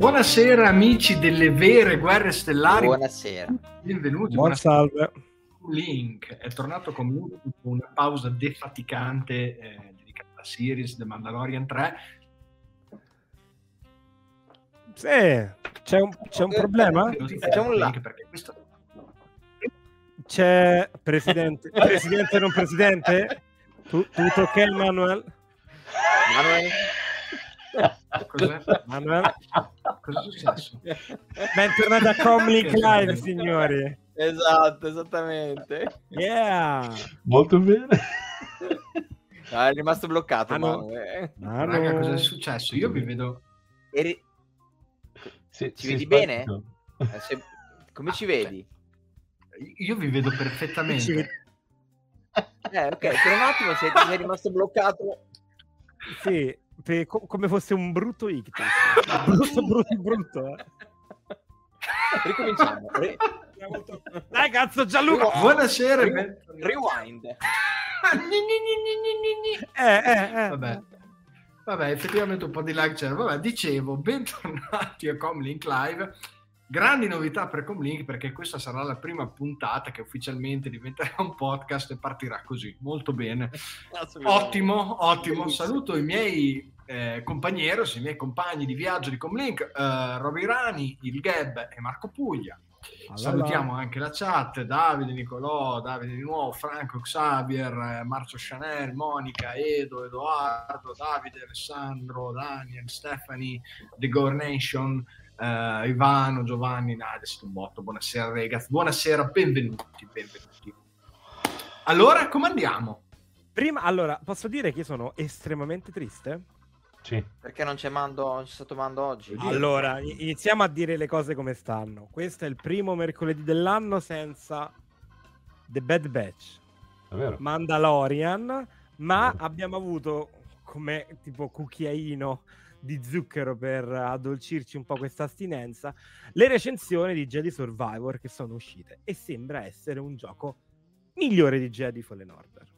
Buonasera amici delle vere guerre stellari. Buonasera. Benvenuti. Buon salve. Link è tornato con me dopo una pausa defaticante eh, dedicata alla series The Mandalorian 3. Sì, c'è un, c'è un problema? C'è un link perché questo... C'è presidente, presidente non presidente? Tu, tutto ok Manuel? Manuel? Cos'è? Manuel? Cosa è successo? Bentornati a Comlink Live, signori. Esatto, esattamente. Yeah! Molto bene. Ah, è rimasto bloccato, Ah, no. Manu, eh. Manu. Raga, cosa è successo? Io vi vedo... Eri- Sì, Ci vedi sparito. eh, se- Come ci Ah, vedi? Io vi vedo perfettamente. Ci vedi- Eh, ok, per un attimo sei, sei rimasto bloccato. Sì, per- co- come fosse un brutto ictus. Brutto, brutto, brutto. eh. Ricominciamo. Ri- Dai, cazzo, Gianluca! Buonasera. e Ri- ben- Rewind. Eh, eh, eh. Vabbè. Vabbè, effettivamente un po' di lag c'era. Vabbè, dicevo, bentornati a Comlink Live. Grandi novità per Comlink perché questa sarà la prima puntata che ufficialmente diventerà un podcast e partirà così. Molto bene. Ottimo, ottimo. Saluto i miei eh, compagneros, i miei compagni di viaggio di Comlink, eh, Roby Rani, il Gab e Marco Puglia. Salutiamo anche la chat, Davide, Nicolò, Davide di nuovo, Franco, Xavier, eh, Marcio Chanel, Monica, Edo, Edoardo, Davide, Alessandro, Daniel, Stephanie, The Go Eh, Ivano, Giovanni, Nadia, siete un botto. Buonasera ragazzi, buonasera, benvenuti, benvenuti. Allora, come andiamo? Prima, allora, posso dire che io sono estremamente triste? Sì. Perché non c'è mando, non c'è stato mando oggi? Allora, iniziamo a dire le cose come stanno. Questo è il primo mercoledì dell'anno senza The Bad Batch, È vero. Mandalorian, ma abbiamo avuto come tipo cucchiaino di zucchero per addolcirci un po' questa astinenza, le recensioni di Jedi Survivor che sono uscite e sembra essere un gioco migliore di Jedi Fallen Order.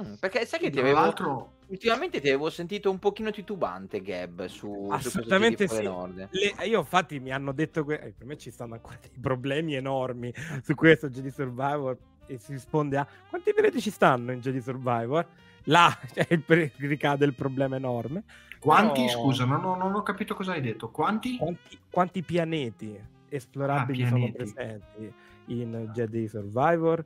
Mm, perché sai che ti avevo... l'altro, Ultimamente ti avevo sentito un pochino titubante, Gab, su, Assolutamente su sì. questo Fallen Order. Le- io infatti mi hanno detto che eh, per me ci stanno ancora dei problemi enormi su questo Jedi Survivor e si risponde a quanti pianeti ci stanno in Jedi Survivor? Là cioè, il pre- ricade il problema enorme. Quanti, Però- scusa, non, ho- non ho capito cosa hai detto. Quanti? Quanti, quanti pianeti esplorabili Ah, sono pianeti. presenti in Jedi Survivor?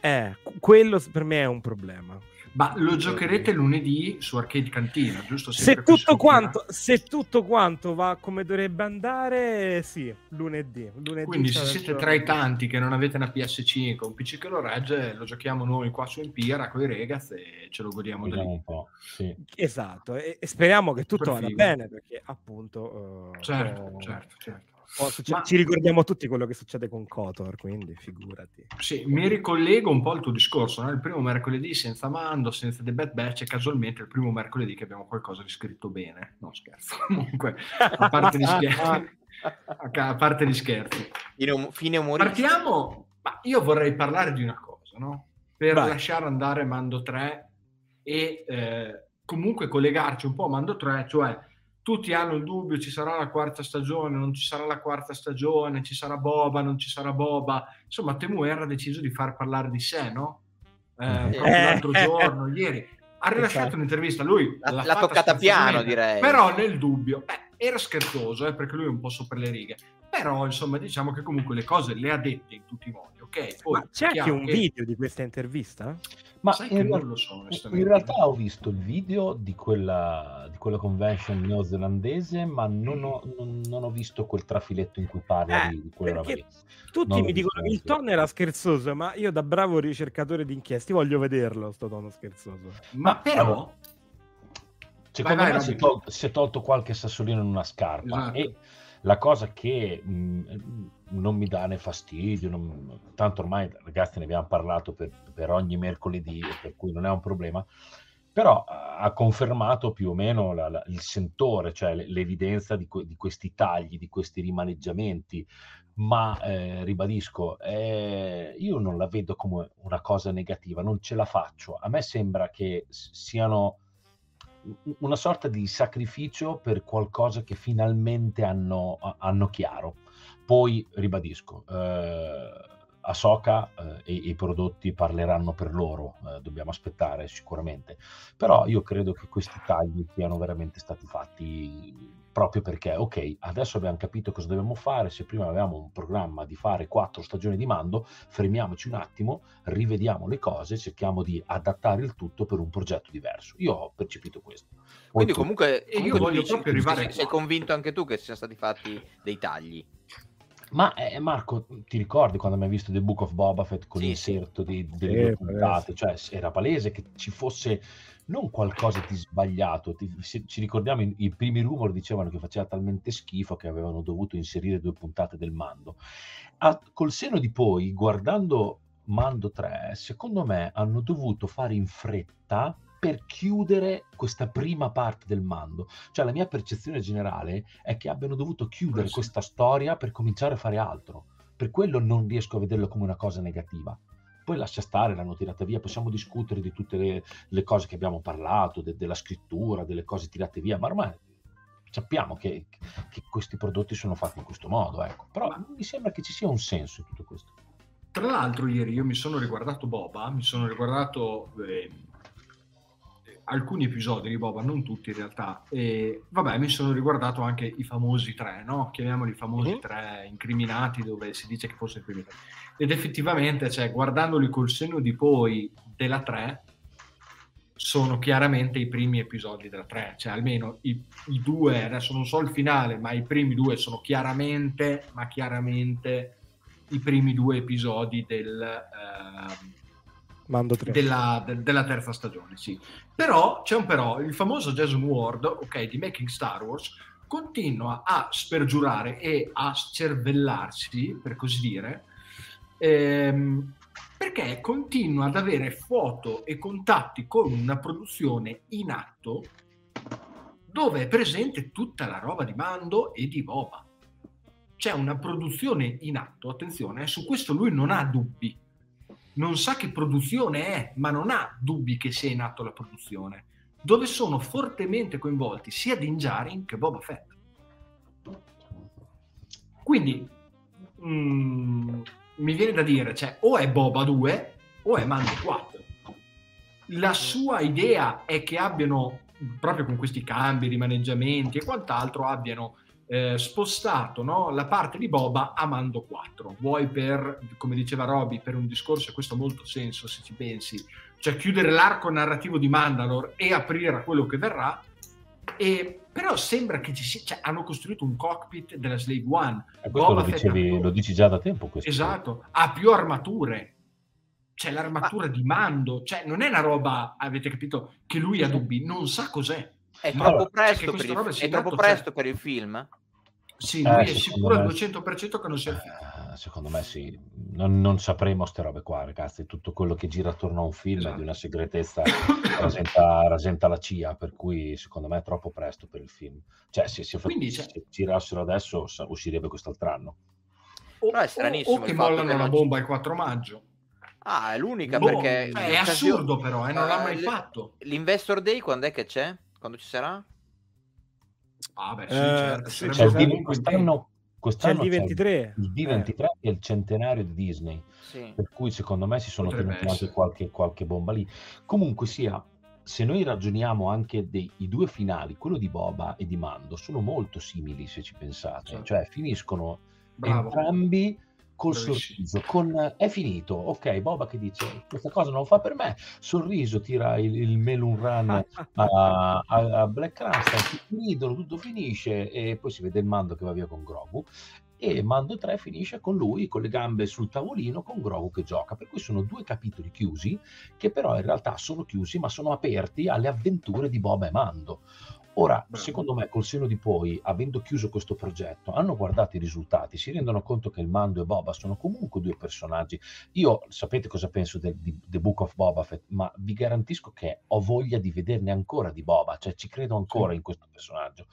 Eh, qu- quello per me è un problema. Ma lo giocherete lunedì su Arcade Cantina, giusto? Se tutto, quanto, se tutto quanto va come dovrebbe andare, sì, lunedì. lunedì Quindi se siete tra i tanti che non avete una PS5 un PC che lo regge, lo giochiamo noi qua su Empira con i regaz e ce lo godiamo da lì. un po'. Sì. Esatto, e, e speriamo che tutto Super vada bene perché appunto eh, Certo, può- certo, certo. Può succe- Ma- ci ricordiamo tutti quello che succede con Kotor, quindi figurati. Sì, mi ricollego un po' al tuo discorso, no? il primo mercoledì senza Mando, senza The Bad Batch e casualmente il primo mercoledì che abbiamo qualcosa di scritto bene. No, scherzo. Comunque, a parte gli scherzi, a parte gli scherzi. Fine, um- fine umoristica. Partiamo, ma io vorrei parlare di una cosa, no? Per Vai. lasciare andare Mando 3 e eh, comunque collegarci un po' a Mando 3, cioè tutti hanno il dubbio ci sarà la quarta stagione, non ci sarà la quarta stagione, ci sarà Boba, non ci sarà Boba. Insomma, Temuera ha deciso di far parlare di sé, no? Eh, Mhm. proprio Eh. l'altro giorno, ieri. Ha rilasciato Esatto. un'intervista, lui L'ha- l'ha toccata piano, direi. Però nel dubbio, beh, era scherzoso, eh, perché lui è un po' sopra le righe. Però, insomma, diciamo che comunque le cose le ha dette in tutti i modi, ok? Poi, Ma c'è anche un che- video di questa intervista? Ma Sai in, che real- non lo so, in realtà ho visto il video di quella, di quella convention neozelandese, ma non ho, non- non ho visto quel trafiletto in cui parla Eh, di, di quella roba lì. Tutti Non mi dicono che il tono era scherzoso, ma io da bravo ricercatore di inchieste voglio vederlo, sto tono scherzoso. Ma però, allora, Secondo Vai, vai, me si è, tolto, si è tolto qualche sassolino in una scarpa Esatto. e la cosa che mh, non mi dà né fastidio, non- tanto ormai ragazzi ne abbiamo parlato per, per ogni mercoledì, per cui non è un problema, però ha ha confermato più o meno la- la- il sentore, cioè l'evidenza di, que- di questi tagli, di questi rimaneggiamenti, ma eh, ribadisco, eh, io non la vedo come una cosa negativa, non ce la faccio. A me sembra che siano una sorta di sacrificio per qualcosa che finalmente hanno, hanno chiaro. Poi, ribadisco, eh, Ahsoka eh, e, i prodotti parleranno per loro, eh, dobbiamo aspettare sicuramente, però io credo che questi tagli siano veramente stati fatti proprio perché, ok, adesso abbiamo capito cosa dobbiamo fare, se prima avevamo un programma di fare quattro stagioni di mando, fermiamoci un attimo, rivediamo le cose, cerchiamo di adattare il tutto per un progetto diverso. Io ho percepito questo. Quindi comunque, comunque io voglio proprio arrivare... Sei convinto anche tu che siano stati fatti dei tagli? Ma eh, Marco, ti ricordi quando abbiamo visto The Book of Boba Fett con sì, l'inserto di, delle due puntate? Cioè, era palese che ci fosse non qualcosa di sbagliato. Ti, se, ci ricordiamo, i, i primi rumor dicevano che faceva talmente schifo che avevano dovuto inserire due puntate del mando. A, col seno di poi, guardando Mando 3, secondo me hanno dovuto fare in fretta per chiudere questa prima parte del mando. Cioè la mia percezione generale è che abbiano dovuto chiudere questa storia per cominciare a fare altro. Per quello non riesco a vederlo come una cosa negativa. Poi lascia stare, l'hanno tirata via, possiamo discutere di tutte le, le cose che abbiamo parlato, de, della scrittura, delle cose tirate via, ma ormai sappiamo che, che, questi prodotti sono fatti in questo modo, ecco. però ma... mi sembra che ci sia un senso in tutto questo. Tra l'altro ieri io mi sono riguardato Boba, mi sono riguardato eh, alcuni episodi di Boba, non tutti in realtà, e vabbè mi sono riguardato anche i famosi tre, no? chiamiamoli i famosi mm-hmm. tre incriminati dove si dice che fossero incriminati ed effettivamente, cioè, guardandoli col senno di poi della 3, sono chiaramente i primi episodi della 3, cioè almeno i, i, due, adesso non so il finale, ma i primi due sono chiaramente, ma chiaramente i primi due episodi del, eh, della, de, della, terza stagione, sì. Però, c'è un però, il famoso Jason Ward, ok, di Making Star Wars, continua a spergiurare e a scervellarsi, per così dire, ehm, perché continua ad avere foto e contatti con una produzione in atto dove è presente tutta la roba di Mando e di Boba. C'è una produzione in atto, attenzione, eh, su questo lui non ha dubbi. Non sa che produzione è, ma non ha dubbi che sia in atto la produzione, dove sono fortemente coinvolti sia Din Djarin che Boba Fett. Quindi mm, mi viene da dire, cioè, o è Boba 2 o è Mando 4. La sua idea è che abbiano, proprio con questi cambi, rimaneggiamenti e quant'altro, abbiano eh, spostato no, la parte di Boba a Mando 4. Vuoi per, come diceva Roby, per un discorso, e questo ha molto senso se ci pensi, cioè chiudere l'arco narrativo di Mandalore e aprire a quello che verrà, e, però sembra che ci sia, cioè, hanno costruito un cockpit della Slave One. E questo lo, dicevi, lo, dici già da tempo. Questo. Esatto, ha più armature. C'è l'armatura ah. di mando, cioè non è una roba, avete capito, che lui ha dubbi, non sa cos'è. È troppo allora, presto, per il, è troppo presto per il film? Sì, lui eh, è sicuro al 200% che non sia il film. Eh, secondo me sì, non, non sapremo queste robe qua, ragazzi. Tutto quello che gira attorno a un film esatto. è di una segretezza rasenta, rasenta, la CIA, per cui secondo me è troppo presto per il film. Cioè, se, se, Quindi, se, se girassero adesso uscirebbe quest'altro anno. O, o, o che mollano la bomba il 4 maggio. Ah, è l'unica boh, perché... Cioè, è assurdo però, eh, non l'ha mai fatto. L'Investor Day quando è che c'è? Quando ci sarà? Ah, beh, sì, certo. Sì, cioè, il, quest'anno, quest'anno c'è il D23. Il D23 eh. è il centenario di Disney, sì. per cui secondo me si sono Potrebbe tenuti anche qualche, qualche bomba lì. Comunque sia, se noi ragioniamo anche dei due finali, quello di Boba e di Mando, sono molto simili se ci pensate, certo. cioè finiscono Bravo. entrambi col sorriso, con è finito, ok, Boba che dice questa cosa non fa per me, sorriso, tira il, il melon run a, a, a Black Cranston, ridono, tutto finisce e poi si vede il Mando che va via con Grogu e Mando 3 finisce con lui con le gambe sul tavolino con Grogu che gioca, per cui sono due capitoli chiusi che però in realtà sono chiusi ma sono aperti alle avventure di Boba e Mando. Ora, secondo me, col seno di poi, avendo chiuso questo progetto, hanno guardato i risultati, si rendono conto che il Mando e Boba sono comunque due personaggi. Io sapete cosa penso del di, The Book of Boba Fett, ma vi garantisco che ho voglia di vederne ancora di Boba, cioè ci credo ancora sì. in questo personaggio.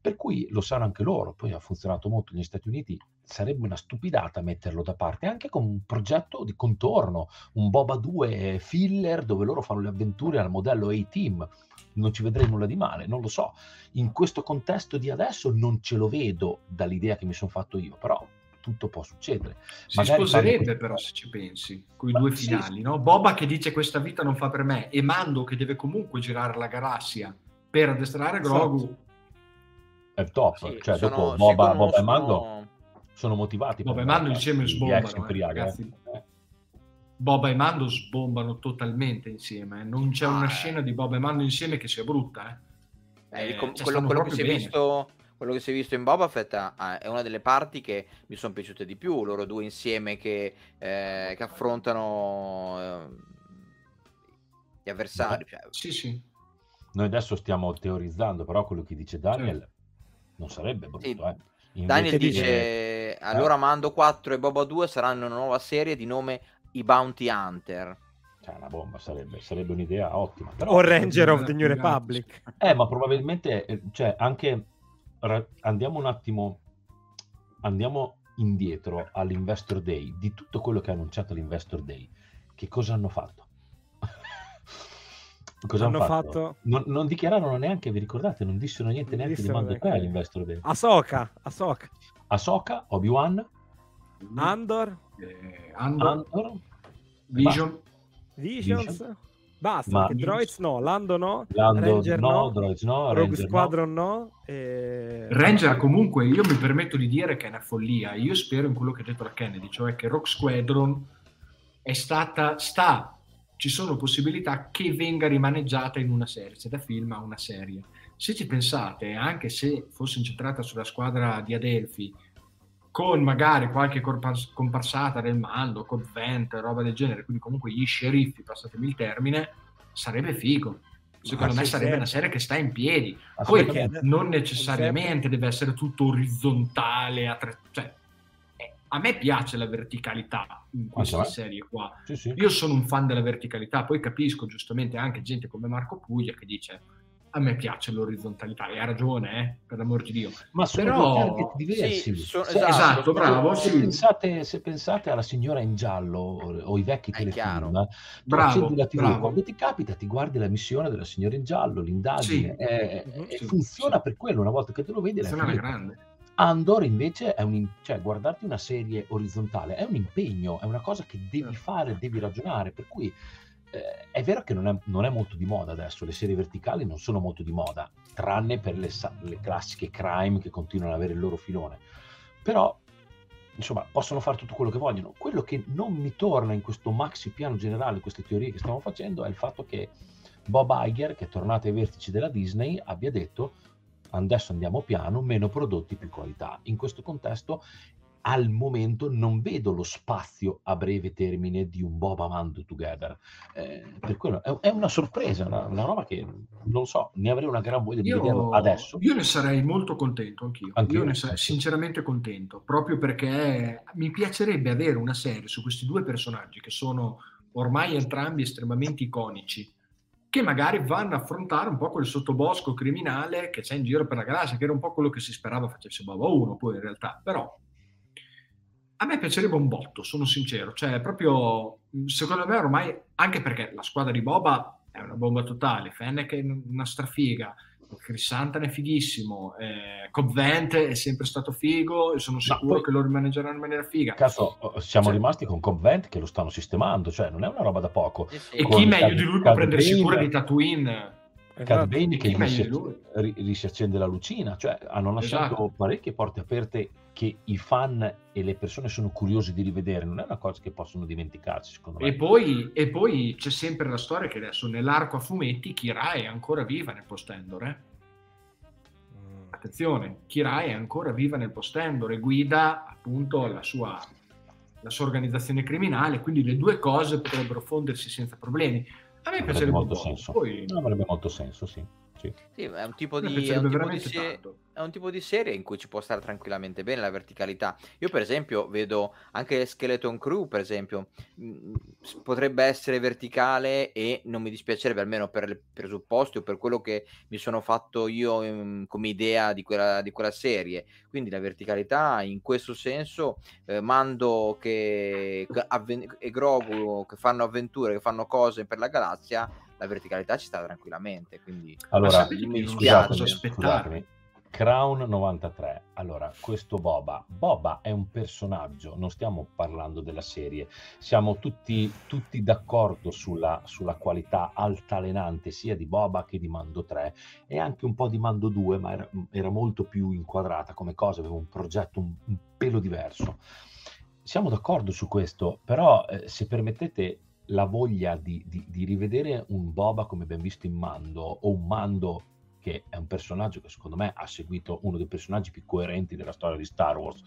Per cui lo sanno anche loro, poi ha funzionato molto negli Stati Uniti, sarebbe una stupidata metterlo da parte, anche con un progetto di contorno, un Boba 2 filler dove loro fanno le avventure al modello A-Team, non ci vedrei nulla di male, non lo so. In questo contesto di adesso non ce lo vedo dall'idea che mi sono fatto io, però tutto può succedere. Si Magari sposerebbe però se ci pensi, con i due finali, sì. no? Boba che dice questa vita non fa per me e Mando che deve comunque girare la galassia per addestrare Grogu. È top, sì, cioè sono, dopo Boba, Boba e Mando sono motivati. Boba e Mando insieme sbombano, eh, ragazzi. Eh. Boba e Mando sbombano totalmente insieme, eh. non c'è ah, una scena di Boba e Mando insieme che sia brutta. Eh. Eh, com- cioè, quello, quello che si è visto quello che si è visto in Boba Fett ah, è una delle parti che mi sono piaciute di più, loro due insieme che, eh, che affrontano eh, gli avversari. Cioè. Sì, sì. Noi adesso stiamo teorizzando, però quello che dice Daniel sì. non sarebbe brutto. Sì. Daniel dice, eh, allora Mando 4 e Boba 2 saranno una nuova serie di nome I Bounty Hunter. Cioè, una bomba sarebbe, sarebbe un'idea ottima. Però, o Ranger of the New Republic. Eh, ma probabilmente, eh, cioè, anche andiamo un attimo, andiamo indietro all'Investor Day, di tutto quello che ha annunciato l'Investor Day, che cosa hanno fatto? Cosa hanno, fatto? fatto? Non, non, dichiararono neanche, vi ricordate, non dissero niente non neanche di Mando Kai all'Investor Day. Ahsoka, Ahsoka. Ahsoka, Obi-Wan, Andor, eh, Andor, Andor Vision, Visions. Vision. Basta, Ma... Droids no, Lando no, Lando Ranger no, no Droids no, Rogue Ranger Squadron no. no e... Ranger comunque io mi permetto di dire che è una follia, io spero in quello che ha detto la Kennedy, cioè che Rogue Squadron è stata, sta, ci sono possibilità che venga rimaneggiata in una serie, sia da film a una serie. Se ci pensate, anche se fosse incentrata sulla squadra di Adelphi, con magari qualche comparsata del mando, con vent, roba del genere, quindi comunque gli sceriffi, passatemi il termine, sarebbe figo. Secondo me sarebbe una serie che sta in piedi. Ah, Poi non necessariamente deve essere tutto orizzontale, attre- cioè, a me piace la verticalità in questa serie qua. Sì, sì. Io sono un fan della verticalità, poi capisco giustamente anche gente come Marco Puglia che dice a me piace l'orizzontalità e ha ragione, eh, per l'amor di Dio. Ma sono Però... target diversi. Sì, sono, esatto, esatto, bravo. Se, sì. pensate, se, pensate, alla signora in giallo o i vecchi telefilm, bravo, la TV, bravo. quando ti capita ti guardi la missione della signora in giallo, l'indagine, sì. è, mm-hmm, sì, funziona per quello, una volta che te lo vedi. è grande. Andor invece è un cioè guardarti una serie orizzontale è un impegno, è una cosa che devi certo. fare, devi ragionare, per cui eh, è vero che non è, non è, molto di moda adesso, le serie verticali non sono molto di moda, tranne per le, le classiche crime che continuano ad avere il loro filone. Però, insomma, possono fare tutto quello che vogliono. Quello che non mi torna in questo maxi piano generale, queste teorie che stiamo facendo, è il fatto che Bob Iger, che è tornato ai vertici della Disney, abbia detto adesso andiamo piano, meno prodotti, più qualità. In questo contesto al momento non vedo lo spazio a breve termine di un Boba Mando Together. Eh, per quello è, è una sorpresa, una, una, roba che non so, ne avrei una gran voglia di io, vederlo adesso. Io ne sarei molto contento anch'io. anch'io io ne sarei sinceramente contento, proprio perché mi piacerebbe avere una serie su questi due personaggi che sono ormai entrambi estremamente iconici che magari vanno a affrontare un po' quel sottobosco criminale che c'è in giro per la galassia, che era un po' quello che si sperava facesse Boba 1 poi in realtà, però a me piacerebbe un botto, sono sincero. Cioè, proprio, secondo me ormai, anche perché la squadra di Boba è una bomba totale, Fennec è una strafiga, Chris Santan è fighissimo, eh, Cobb Vent è sempre stato figo e sono sicuro poi, che lo rimaneggeranno in maniera figa. Cazzo, siamo cioè, rimasti con Cobb Vent che lo stanno sistemando, cioè non è una roba da poco. E chi meglio di lui può prendersi cura di Tatooine? Esatto. Bane che gli si, gli si, accende la lucina, cioè hanno lasciato esatto. parecchie porte aperte che i fan e le persone sono curiosi di rivedere, non è una cosa che possono dimenticarsi secondo me. E poi, e poi c'è sempre la storia che adesso nell'arco a fumetti Kira è ancora viva nel post-Endor, eh? Mm. Attenzione, Kira è ancora viva nel post-Endor e guida appunto la sua, la sua organizzazione criminale, quindi le due cose potrebbero fondersi senza problemi. A me piacerebbe molto senso. Poi... No, avrebbe molto senso, sì. Sì. sì è un tipo di, è un tipo di, se- è un tipo di serie in cui ci può stare tranquillamente bene la verticalità. Io, per esempio, vedo anche Skeleton Crew, per esempio, mh, mm, potrebbe essere verticale e non mi dispiacerebbe, almeno per i presupposti o per quello che mi sono fatto io mh, mm, come idea di quella, di quella, serie. Quindi la verticalità, in questo senso, eh, Mando che, avven- e Grogu che fanno avventure, che fanno cose per la galassia, la verticalità ci sta tranquillamente. Quindi allora, mi dispiace. Scusatemi, Crown 93. Allora, questo Boba. Boba è un personaggio, non stiamo parlando della serie. Siamo tutti, tutti d'accordo sulla, sulla, qualità altalenante sia di Boba che di Mando 3 e anche un po' di Mando 2, ma era, era molto più inquadrata come cosa, aveva un progetto un, un pelo diverso. Siamo d'accordo su questo, però eh, se permettete la voglia di, di, di rivedere un Boba come abbiamo visto in Mando o un Mando che è un personaggio che secondo me ha seguito uno dei personaggi più coerenti della storia di Star Wars,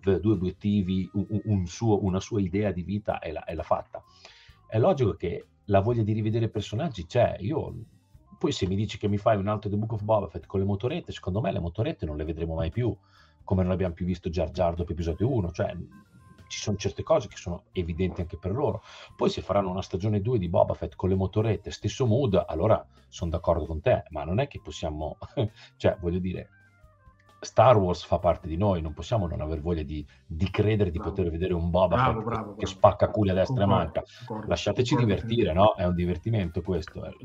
due obiettivi, un, un suo, una sua idea di vita e l'ha, fatta. È logico che la voglia di rivedere personaggi c'è. Io poi se mi dici che mi fai un altro The Book of Boba Fett con le motorette, secondo me le motorette non le vedremo mai più, come non abbiamo più visto Jar Jar dopo episodio 1, cioè ci sono certe cose che sono evidenti anche per loro. Poi se faranno una stagione 2 di Boba Fett con le motorette, stesso mood, allora sono d'accordo con te, ma non è che possiamo, cioè voglio dire, Star Wars fa parte di noi, non possiamo non aver voglia di, di credere di bravo. poter vedere un Boba bravo, Fett bravo, che spacca culi a destra concordo, e manca. Concordo, Lasciateci concordo, divertire, no? È un divertimento questo. Eh.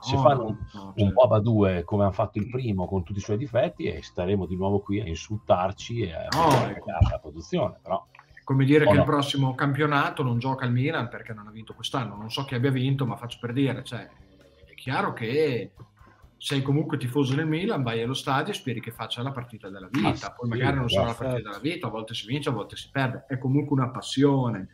Se no, fanno un, no, un Boba 2 come hanno fatto il primo con tutti i suoi difetti e staremo di nuovo qui a insultarci e a no, ecco. la produzione, però come dire oh che no. il prossimo campionato non gioca il Milan perché non ha vinto quest'anno. Non so chi abbia vinto, ma faccio per dire, cioè, è chiaro che sei comunque tifoso del Milan, vai allo stadio e speri che faccia la partita della vita. Poi magari non sarà la partita della vita, a volte si vince, a volte si perde. È comunque una passione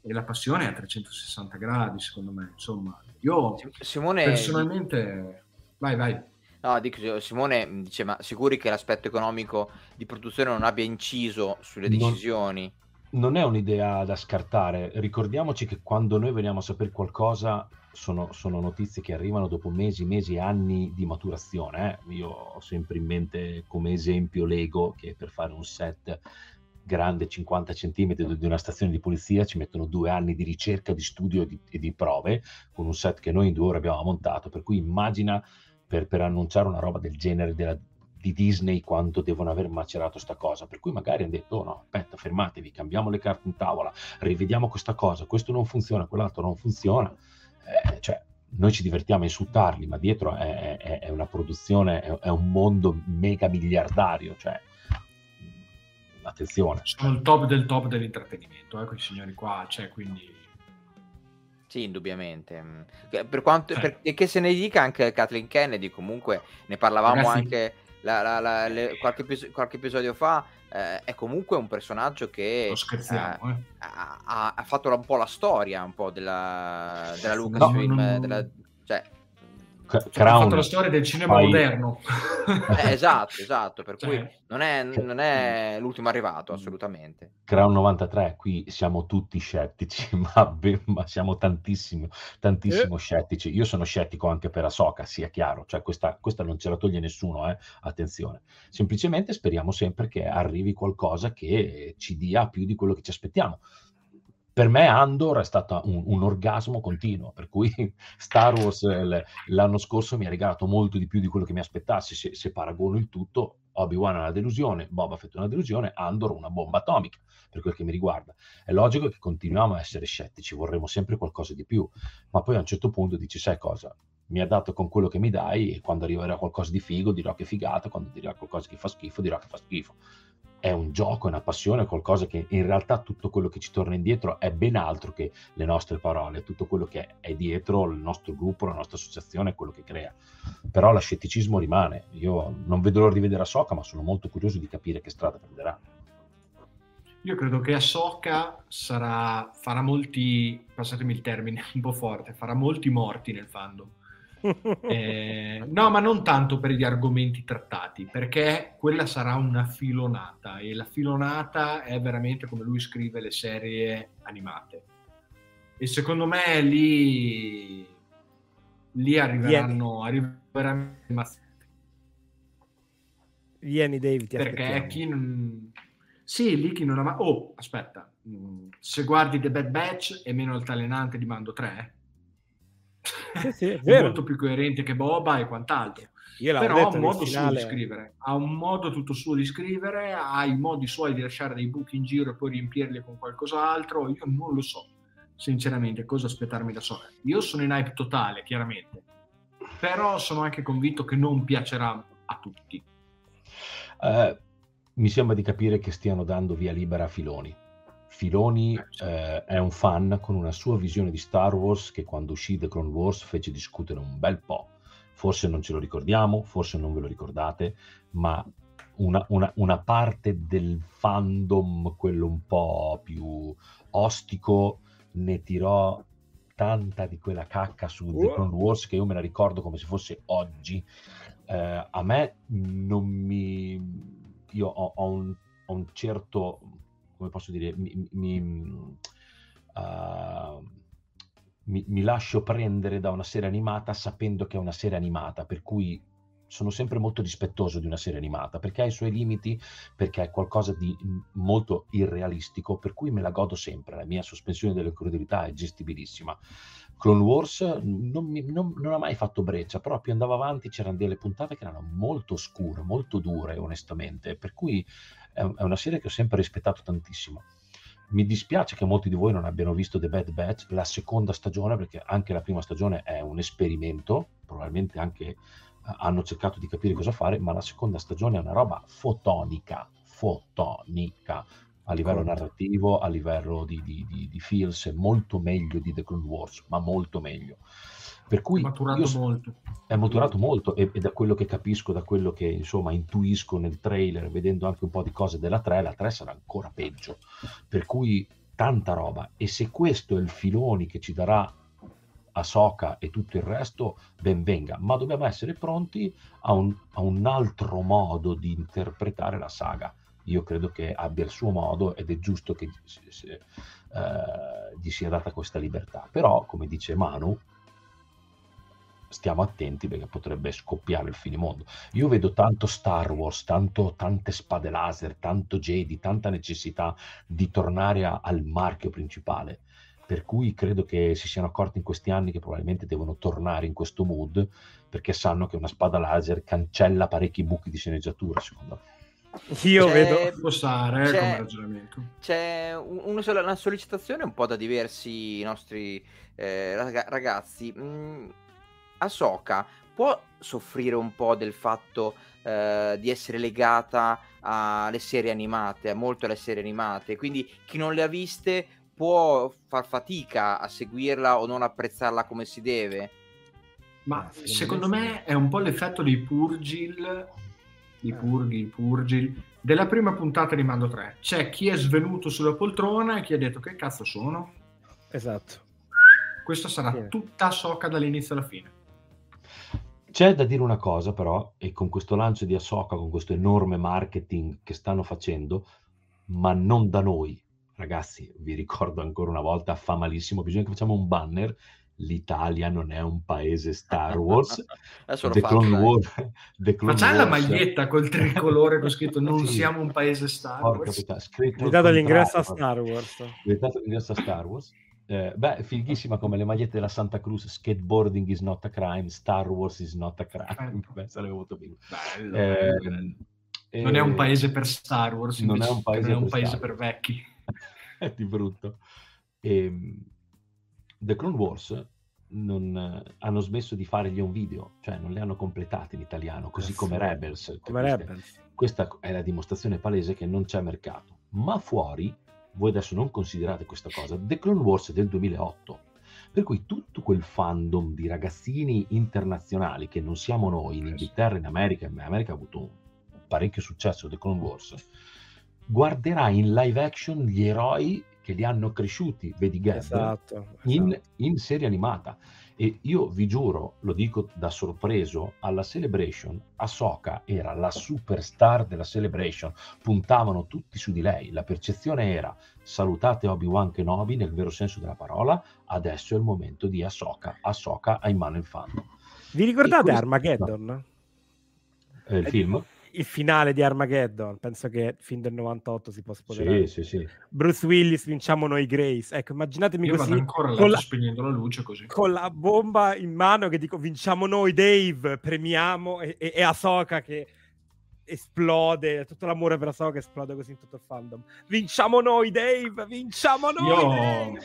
e la passione è a 360 gradi, secondo me. Insomma, io Simone... personalmente... Vai, vai. No, dico, Simone dice, ma sicuri che l'aspetto economico di produzione non abbia inciso sulle decisioni? Non non è un'idea da scartare. Ricordiamoci che quando noi veniamo a sapere qualcosa sono, sono notizie che arrivano dopo mesi, mesi e anni di maturazione. Eh. Io ho sempre in mente come esempio Lego che per fare un set grande 50 cm di una stazione di polizia ci mettono due anni di ricerca, di studio e di, e di prove con un set che noi in due ore abbiamo montato. Per cui immagina per, per annunciare una roba del genere della, di Disney quando devono aver macerato sta cosa. Per cui magari hanno detto: oh no, aspetta, fermatevi, cambiamo le carte in tavola, rivediamo questa cosa, questo non funziona, quell'altro non funziona. Eh, cioè, noi ci divertiamo a insultarli, ma dietro è, è, è una produzione, è, è, un mondo mega miliardario. Cioè, attenzione. Sono il top del top dell'intrattenimento, eh, quei signori qua, cioè, quindi sì, indubbiamente. Per quanto, per, che se ne dica anche Kathleen Kennedy, comunque ne parlavamo Ragazzi, anche la, la, la, le, qualche, qualche, episodio fa, eh, è comunque un personaggio che eh, eh. ha, ha, fatto un po' la storia un po' della, della Lucasfilm, no, no, della, cioè, cioè, Crown, fatto la storia del cinema fai... moderno. Eh, esatto, esatto, per cioè, cui non è, non è, l'ultimo arrivato, assolutamente. Crown 93, qui siamo tutti scettici, ma, be- ma siamo tantissimo, tantissimo eh. scettici. Io sono scettico anche per Asoka, sia chiaro, cioè questa, questa non ce la toglie nessuno, eh? attenzione. Semplicemente speriamo sempre che arrivi qualcosa che ci dia più di quello che ci aspettiamo per me Andor è stato un, un, orgasmo continuo, per cui Star Wars l'anno scorso mi ha regalato molto di più di quello che mi aspettassi, se, se paragono il tutto, Obi-Wan è una delusione, Boba Fett è una delusione, Andor una bomba atomica, per quel che mi riguarda. È logico che continuiamo a essere scettici, vorremmo sempre qualcosa di più, ma poi a un certo punto dici, sai cosa, mi adatto con quello che mi dai e quando arriverà qualcosa di figo dirò che è figata, quando dirà qualcosa che fa schifo dirò che fa schifo è un gioco, è una passione, qualcosa che in realtà tutto quello che ci torna indietro è ben altro che le nostre parole, tutto quello che è dietro il nostro gruppo, la nostra associazione, quello che crea. Però l'ascetticismo rimane. Io non vedo l'ora di vedere Ahsoka, ma sono molto curioso di capire che strada prenderà. Io credo che Ahsoka sarà, farà molti, passatemi il termine un po' forte, farà molti morti nel fandom eh, no, ma non tanto per gli argomenti trattati, perché quella sarà una filonata e la filonata è veramente come lui scrive le serie animate. E secondo me lì lì arriveranno, arriveranno Vieni Dave, ti Perché chi non... Sì, lì chi non ha mai... Oh, aspetta. Mm, se guardi The Bad Batch è meno altalenante di Mando 3. Sì, sì, è, è molto più coerente che Boba e quant'altro. Io Però ha un modo finale... suo di scrivere. Ha un modo tutto suo di scrivere, ha i modi suoi di lasciare dei buchi in giro e poi riempirli con qualcos'altro. Io non lo so, sinceramente, cosa aspettarmi da solo. Io sono in hype totale, chiaramente. Però sono anche convinto che non piacerà a tutti Uh, mi sembra di capire che stiano dando via libera a Filoni. Filoni eh, è un fan con una sua visione di Star Wars che quando uscì The Clone Wars fece discutere un bel po'. Forse non ce lo ricordiamo, forse non ve lo ricordate, ma una, una, una parte del fandom, quello un po' più ostico, ne tirò tanta di quella cacca su The Clone Wars che io me la ricordo come se fosse oggi. Eh, a me non mi... io ho, ho, un, ho, un, certo, come posso dire, mi, mi, uh, mi, mi lascio prendere da una serie animata sapendo che è una serie animata, per cui sono sempre molto rispettoso di una serie animata perché ha i suoi limiti, perché è qualcosa di molto irrealistico, per cui me la godo sempre. La mia sospensione delle crudeltà è gestibilissima. Clone Wars non, mi, non, non, ha mai fatto breccia, però più andavo avanti c'erano delle puntate che erano molto oscure, molto dure, onestamente, per cui è, è una serie che ho sempre rispettato tantissimo. Mi dispiace che molti di voi non abbiano visto The Bad Batch, la seconda stagione, perché anche la prima stagione è un esperimento, probabilmente anche eh, hanno cercato di capire cosa fare, ma la seconda stagione è una roba fotonica, fotonica, a livello narrativo, a livello di, di, di, di, feels, è molto meglio di The Clone Wars, ma molto meglio. Per cui è maturato io, molto. È maturato molto e, e, da quello che capisco, da quello che insomma intuisco nel trailer, vedendo anche un po' di cose della 3, la 3 sarà ancora peggio. Per cui tanta roba. E se questo è il filoni che ci darà Ahsoka e tutto il resto, ben venga. Ma dobbiamo essere pronti a un, a un altro modo di interpretare la saga io credo che abbia il suo modo ed è giusto che eh, gli sia data questa libertà. Però, come dice Manu, stiamo attenti perché potrebbe scoppiare il finimondo. Io vedo tanto Star Wars, tanto, tante spade laser, tanto Jedi, tanta necessità di tornare a, al marchio principale. Per cui credo che si siano accorti in questi anni che probabilmente devono tornare in questo mood perché sanno che una spada laser cancella parecchi buchi di sceneggiatura, secondo me. Io c'è, vedo postare c'è, come ragionamento. C'è un, una sollecitazione un po' da diversi nostri eh, ragazzi. Mm, Ahsoka può soffrire un po' del fatto eh, di essere legata alle serie animate, molto alle serie animate, quindi chi non le ha viste può far fatica a seguirla o non apprezzarla come si deve. Ma secondo me è un po' l'effetto di Purgil i purghi, i purgi, della prima puntata di Mando 3. C'è chi è svenuto sulla poltrona e chi ha detto che cazzo sono. Esatto. Questa sarà sì. tutta Soca dall'inizio alla fine. C'è da dire una cosa però, e con questo lancio di Ahsoka, con questo enorme marketing che stanno facendo, ma non da noi, ragazzi, vi ricordo ancora una volta, fa malissimo, bisogna che facciamo un banner l'Italia non è un paese Star Wars. Adesso The Clone Wars, The Clone Facciamo la maglietta col tricolore con scritto non sì. siamo un paese Star Wars. Hai dato l'ingresso a Star Wars. Dato l'ingresso a Star Wars. Eh, beh, fighissima come le magliette della Santa Cruz, skateboarding is not a crime, Star Wars is not a crime. Beh, sarebbe molto bello. bello, eh, eh, non è un paese per Star Wars, non è un paese, è un paese per vecchi. è di brutto. E, ehm, The Clone Wars non, hanno smesso di fare gli home video, cioè non li hanno completati in italiano, così come Rebels. Come Rebels. Questa è la dimostrazione palese che non c'è mercato. Ma fuori, voi adesso non considerate questa cosa, The Clone Wars del 2008. Per cui tutto quel fandom di ragazzini internazionali che non siamo noi, in Inghilterra, in America, in America ha avuto un parecchio successo The Clone Wars, guarderà in live action gli eroi che li hanno cresciuti, vedi Gab, esatto, esatto. In, in, serie animata. E io vi giuro, lo dico da sorpreso, alla Celebration Ahsoka era la superstar della Celebration, puntavano tutti su di lei, la percezione era salutate Obi-Wan Kenobi nel vero senso della parola, adesso è il momento di Ahsoka, Ahsoka ha in mano il fandom. Vi ricordate questo... Armageddon? No. Eh, il film? Il finale di Armageddon, penso che fin del 98 si può spoderare. Sì, sì, sì. Bruce Willis, vinciamo noi Grace. Ecco, immaginatevi Io così. ancora con la, spegnendo la luce così. Con la bomba in mano che dico vinciamo noi Dave, premiamo e, e, e Ahsoka che esplode, tutto l'amore per Ahsoka esplode così in tutto il fandom. Vinciamo noi Dave, vinciamo noi Io, Dave!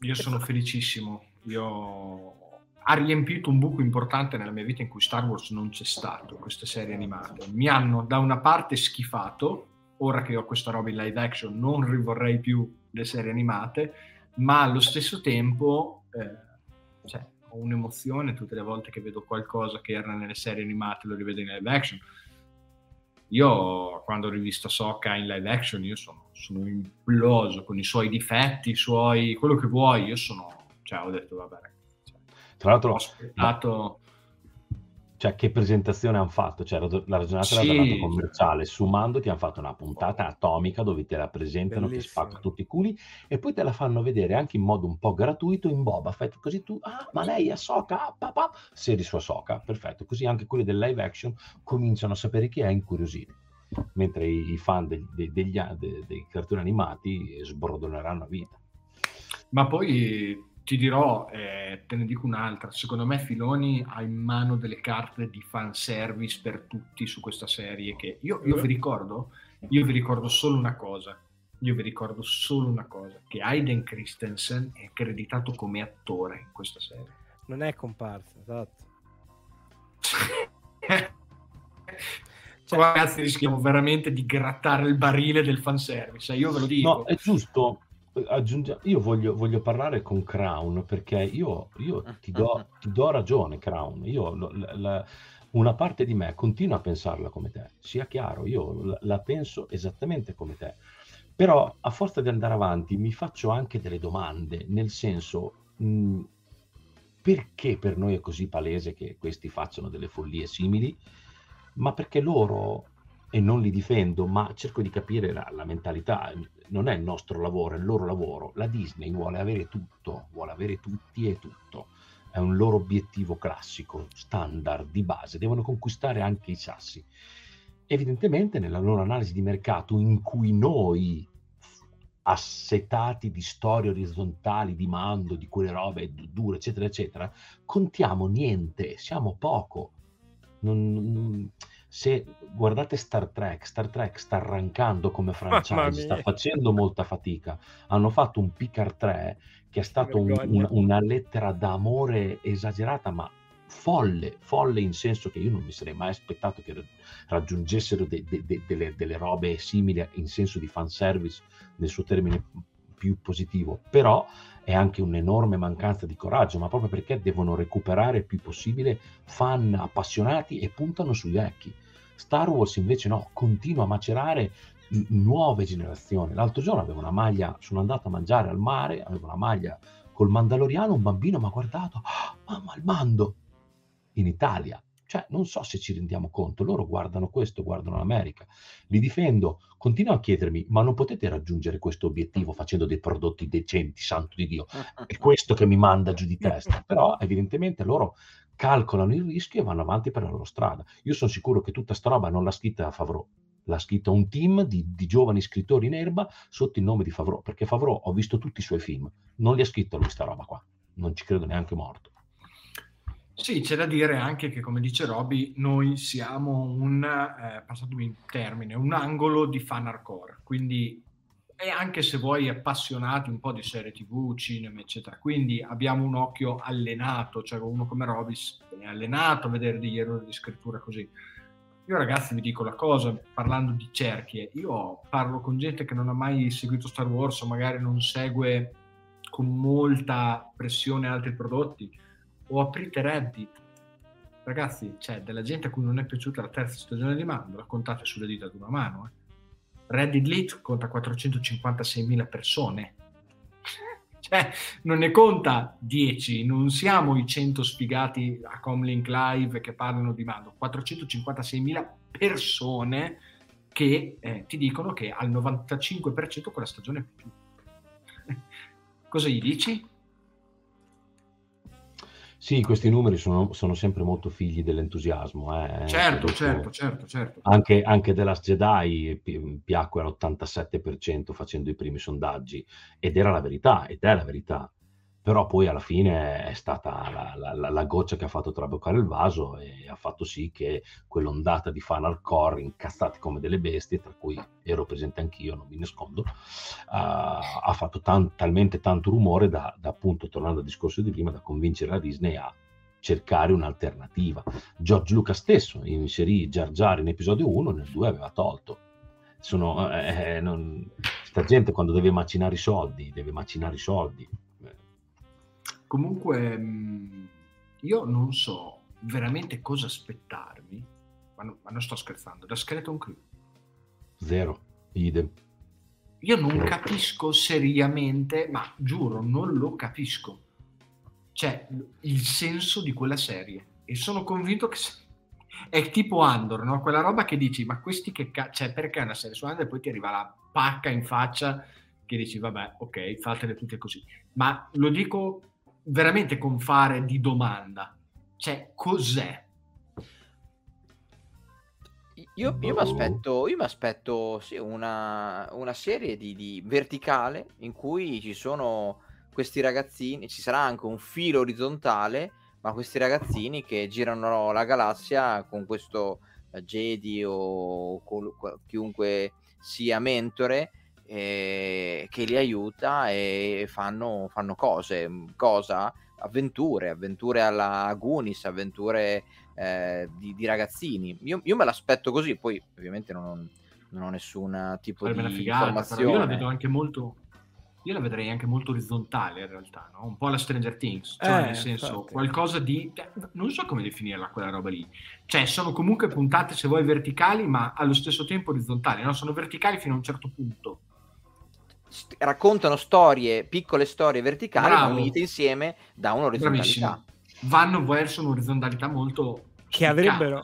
Io sono felicissimo. Io ha riempito un buco importante nella mia vita in cui Star Wars non c'è stato, queste serie animate. Mi hanno da una parte schifato, ora che ho questa roba in live action non rivorrei più le serie animate, ma allo stesso tempo eh, cioè, ho un'emozione tutte le volte che vedo qualcosa che era nelle serie animate lo rivedo in live action. Io quando ho rivisto Socca in live action io sono, sono imploso con i suoi difetti, i suoi, quello che vuoi, io sono, cioè ho detto vabbè tra l'altro, ho aspettato... Cioè, che presentazione hanno fatto? Cioè, la ragionata sì. della lato commerciale. Su Mando ti hanno fatto una puntata atomica dove te la presentano, Bellissimo. ti spacca tutti i culi e poi te la fanno vedere anche in modo un po' gratuito in Boba Fett. Così tu, ah, ma lei è Soca, ah, papà, sei su Soca, perfetto. Così anche quelli del live action cominciano a sapere chi è incuriositi. Mentre i fan degli, degli, degli, dei cartoni animati sbrodoleranno a vita. Ma poi ti dirò, eh, te ne dico un'altra, secondo me Filoni ha in mano delle carte di fanservice per tutti su questa serie che io, io vi ricordo, io vi ricordo solo una cosa, io vi ricordo solo una cosa, che Hayden Christensen è accreditato come attore in questa serie. Non è comparso, esatto. cioè, ragazzi rischiamo veramente di grattare il barile del fanservice, io ve lo dico. No, è giusto, aggiunge... io voglio, voglio, parlare con Crown perché io, io ti, do, ti, do, ragione, Crown. Io, la, la, una parte di me continua a pensarla come te, sia chiaro, io la, la, penso esattamente come te. Però a forza di andare avanti mi faccio anche delle domande, nel senso, mh, perché per noi è così palese che questi facciano delle follie simili? Ma perché loro e non li difendo, ma cerco di capire la, la, mentalità. Non è il nostro lavoro, è il loro lavoro. La Disney vuole avere tutto, vuole avere tutti e tutto. È un loro obiettivo classico, standard, di base. Devono conquistare anche i sassi. Evidentemente nella loro analisi di mercato, in cui noi, assetati di storie orizzontali, di mando, di quelle robe dure, eccetera, eccetera, contiamo niente, siamo poco. Non, non, se guardate Star Trek, Star Trek sta arrancando come franchise, sta facendo molta fatica. Hanno fatto un Picard 3 che è stato un, un, una lettera d'amore esagerata, ma folle, folle in senso che io non mi sarei mai aspettato che raggiungessero de, de, de, delle, delle, robe simili in senso di fanservice nel suo termine più positivo, però è anche un'enorme mancanza di coraggio, ma proprio perché devono recuperare il più possibile fan appassionati e puntano sui vecchi. Star Wars invece no, continua a macerare nuove generazioni. L'altro giorno avevo una maglia, sono andato a mangiare al mare, avevo una maglia col Mandaloriano, un bambino mi ha guardato, oh, mamma il mando, in Italia. Cioè, non so se ci rendiamo conto, loro guardano questo, guardano l'America. Li difendo, continuo a chiedermi, ma non potete raggiungere questo obiettivo facendo dei prodotti decenti, santo di Dio? È questo che mi manda giù di testa. Però evidentemente loro calcolano il rischio e vanno avanti per la loro strada. Io sono sicuro che tutta sta roba non l'ha scritta Favreau, l'ha scritta un team di, di, giovani scrittori in erba sotto il nome di Favreau, perché Favreau ho visto tutti i suoi film, non li ha scritto lui sta roba qua, non ci credo neanche morto. Sì, c'è da dire anche che, come dice Roby, noi siamo un, eh, passatemi in termine, un angolo di fan hardcore, quindi e anche se vuoi appassionati un po' di serie tv, cinema, eccetera. Quindi abbiamo un occhio allenato, cioè uno come Robis è allenato a vedere degli errori di scrittura così. Io ragazzi vi dico la cosa, parlando di cerchie, io parlo con gente che non ha mai seguito Star Wars o magari non segue con molta pressione altri prodotti o aprite Reddit. Ragazzi, c'è della gente a cui non è piaciuta la terza stagione di Mando, la contate sulle dita di una mano. Eh. Reddit Lit conta 456.000 persone. cioè, non ne conta 10, non siamo i 100 sfigati a Comlink Live che parlano di Mando, 456.000 persone che eh, ti dicono che al 95% quella stagione è più. Cosa gli dici? Sì, questi numeri sono, sono sempre molto figli dell'entusiasmo. Eh. Certo, certo, certo, certo. Anche, anche The Last Jedi pi- piacque all'87% facendo i primi sondaggi ed era la verità, ed è la verità però poi alla fine è stata la, la, la, goccia che ha fatto traboccare il vaso e ha fatto sì che quell'ondata di fan hardcore incazzati come delle bestie, tra cui ero presente anch'io, non mi nascondo, uh, ha fatto tan, talmente tanto rumore da, da, appunto, tornando al discorso di prima, da convincere la Disney a cercare un'alternativa. George Lucas stesso inserì Jar Jar in episodio 1, nel 2 aveva tolto. Sono, eh, eh, non... sta gente quando deve macinare i soldi, deve macinare i soldi Comunque, mm, io non so veramente cosa aspettarmi, ma, no, ma non sto scherzando, da Skeleton Crew. Zero, idem. Io non no. capisco seriamente, ma giuro, non lo capisco. Cioè, il senso di quella serie. E sono convinto che è tipo Andor, no? Quella roba che dici, ma questi che cazzo, cioè perché è una serie su Andor e poi ti arriva la pacca in faccia che dici, vabbè, ok, fatele tutte così. Ma lo dico veramente con fare di domanda. Cioè, cos'è? Io, io mi aspetto, io aspetto sì, una, una, serie di, di, verticale in cui ci sono questi ragazzini, ci sarà anche un filo orizzontale, ma questi ragazzini che girano la galassia con questo eh, Jedi o col, chiunque sia mentore eh, che li aiuta e fanno, fanno cose, cosa? Avventure, avventure alla Gunis, avventure eh, di, di, ragazzini. Io, io, me l'aspetto così, poi ovviamente non, non ho nessun tipo Sarebbe di figata, informazione. Io la vedo anche molto, io la vedrei anche molto orizzontale in realtà, no? un po' alla Stranger Things, cioè eh, nel senso infatti. qualcosa di... Cioè, non so come definirla quella roba lì, cioè sono comunque puntate se vuoi verticali ma allo stesso tempo orizzontali, no? sono verticali fino a un certo punto st- raccontano storie, piccole storie verticali, Bravo. unite insieme da un'orizzontalità. Bravissimo. Vanno verso un'orizzontalità molto che avrebbero,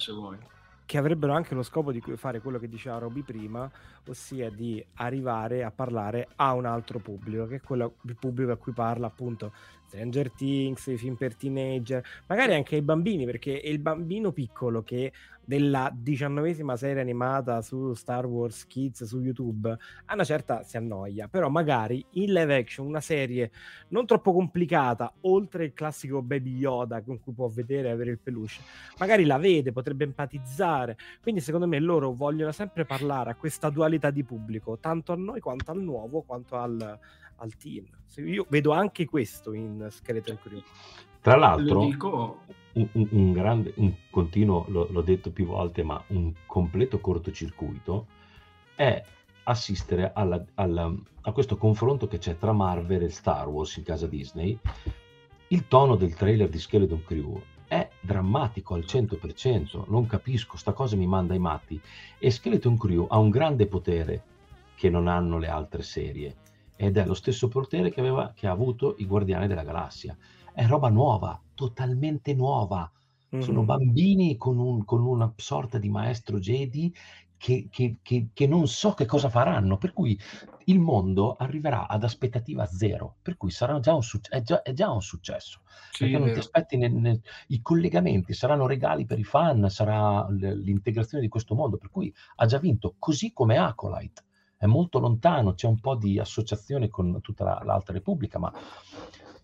che avrebbero anche lo scopo di fare quello che diceva Roby prima, ossia di arrivare a parlare a un altro pubblico, che è quello, il pubblico a cui parla appunto Stranger Things, i film per teenager, magari anche ai bambini, perché è il bambino piccolo che della diciannovesima serie animata su Star Wars Kids su YouTube, a una certa si annoia, però magari in live action una serie non troppo complicata, oltre il classico Baby Yoda con cui può vedere e avere il peluche, magari la vede, potrebbe empatizzare, quindi secondo me loro vogliono sempre parlare a questa dualità di pubblico, tanto a noi quanto al nuovo, quanto al, al team. Io vedo anche questo in Skeleton Crew. Tra l'altro, dico... un, un, un, grande, un continuo, lo, l'ho detto più volte, ma un completo cortocircuito è assistere alla, alla, a questo confronto che c'è tra Marvel e Star Wars in casa Disney. Il tono del trailer di Skeleton Crew è drammatico al 100%, non capisco, sta cosa mi manda ai matti. E Skeleton Crew ha un grande potere che non hanno le altre serie ed è lo stesso potere che, aveva, che ha avuto i Guardiani della Galassia. È roba nuova, totalmente nuova. Mm-hmm. Sono bambini con, un, con, una sorta di maestro Jedi che, che, che, che, non so che cosa faranno, per cui il mondo arriverà ad aspettativa zero, per cui sarà già un, suc- è già, è già un successo. Sì, perché non ti aspetti nel, nel, i collegamenti, saranno regali per i fan, sarà l'integrazione di questo mondo, per cui ha già vinto, così come Acolyte è molto lontano, c'è un po' di associazione con tutta la, l'Alta Repubblica, ma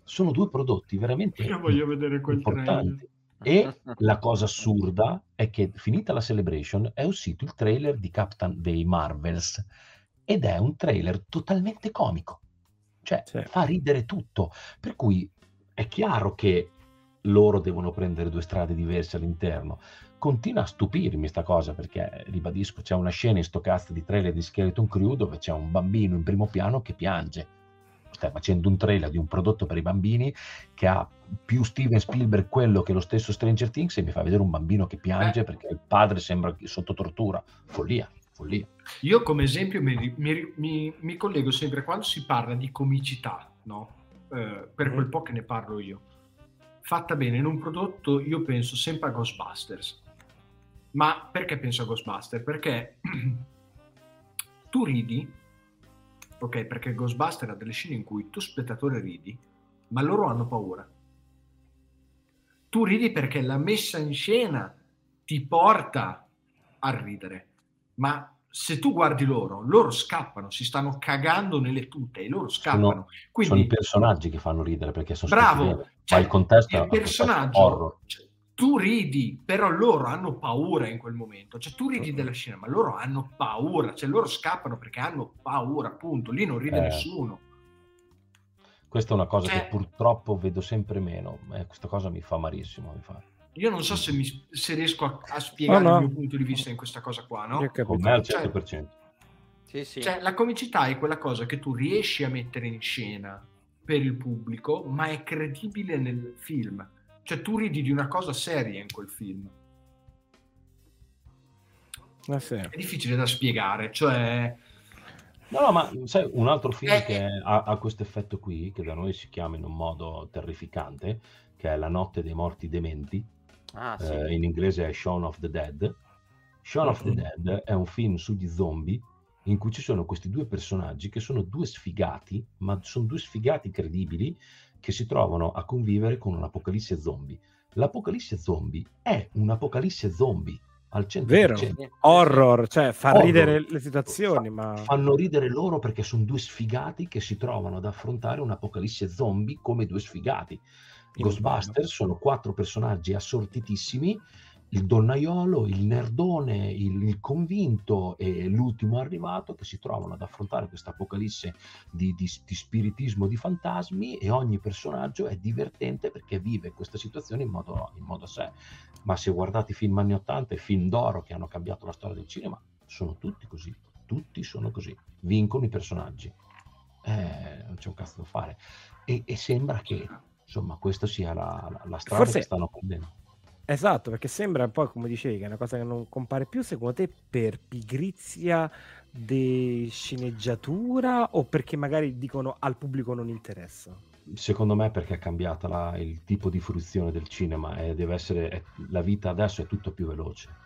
sono due prodotti veramente Io voglio vedere quel importanti. E la cosa assurda è che finita la celebration è uscito il trailer di Captain dei Marvels ed è un trailer totalmente comico, cioè sì. fa ridere tutto, per cui è chiaro che loro devono prendere due strade diverse all'interno, continua a stupirmi sta cosa perché, ribadisco, c'è una scena in sto cast di trailer di Skeleton Crew dove c'è un bambino in primo piano che piange. Stai facendo un trailer di un prodotto per i bambini che ha più Steven Spielberg quello che lo stesso Stranger Things e mi fa vedere un bambino che piange eh. perché il padre sembra sotto tortura. Follia, follia. Io come esempio mi, mi, mi, mi collego sempre quando si parla di comicità, no? eh, per quel po' che ne parlo io, fatta bene in un prodotto, io penso sempre a Ghostbusters. Ma perché penso a Ghostbusters? Perché tu ridi, ok, perché Ghostbusters ha delle scene in cui tu spettatore ridi, ma loro hanno paura. Tu ridi perché la messa in scena ti porta a ridere, ma se tu guardi loro, loro scappano, si stanno cagando nelle tute e loro scappano. Sono, Quindi, sono i personaggi che fanno ridere perché sono bravo, cioè, il contesto il personaggio, cioè, tu ridi, però loro hanno paura in quel momento. Cioè, tu ridi della scena, ma loro hanno paura, cioè loro scappano perché hanno paura, appunto. Lì non ride eh. nessuno. Questa è una cosa cioè, che purtroppo vedo sempre meno. Eh, questa cosa mi fa malissimo. Mi fa. Io non so se, mi, se riesco a, a spiegare oh, no. il mio punto di vista in questa cosa qua, no? Con me al 100%. Cioè, sì, sì. Cioè, la comicità è quella cosa che tu riesci a mettere in scena per il pubblico, ma è credibile nel film. Cioè, tu ridi di una cosa seria in quel film. Ah, sì. È difficile da spiegare, cioè... No, no, ma sai, un altro film eh, che ha, ha questo effetto qui, che da noi si chiama in un modo terrificante, che è La notte dei morti dementi, ah, sì. eh, in inglese è Shaun of the Dead. Shaun of the mm-hmm. Dead è un film sugli zombie in cui ci sono questi due personaggi che sono due sfigati, ma sono due sfigati credibili che si trovano a convivere con un'apocalisse zombie. L'apocalisse zombie è un'apocalisse zombie al 100%. Vero, horror, cioè fa horror. ridere le situazioni, ma... Fanno ridere loro perché sono due sfigati che si trovano ad affrontare un'apocalisse zombie come due sfigati. Ghostbusters sono quattro personaggi assortitissimi, il donnaiolo, il nerdone, il, il, convinto e l'ultimo arrivato che si trovano ad affrontare questa apocalisse di, di, di, spiritismo di fantasmi e ogni personaggio è divertente perché vive questa situazione in modo, in modo sé. Ma se guardate i film anni 80 e film d'oro che hanno cambiato la storia del cinema, sono tutti così, tutti sono così, vincono i personaggi. Eh, non c'è un cazzo da fare. E, e sembra che insomma questa sia la, la, la strada Forse... che stanno prendendo. Esatto, perché sembra un po' come dicevi che è una cosa che non compare più, secondo te per pigrizia di sceneggiatura o perché magari dicono al pubblico non interessa? Secondo me perché è cambiata la, il tipo di fruizione del cinema e deve essere, è, la vita adesso è tutto più veloce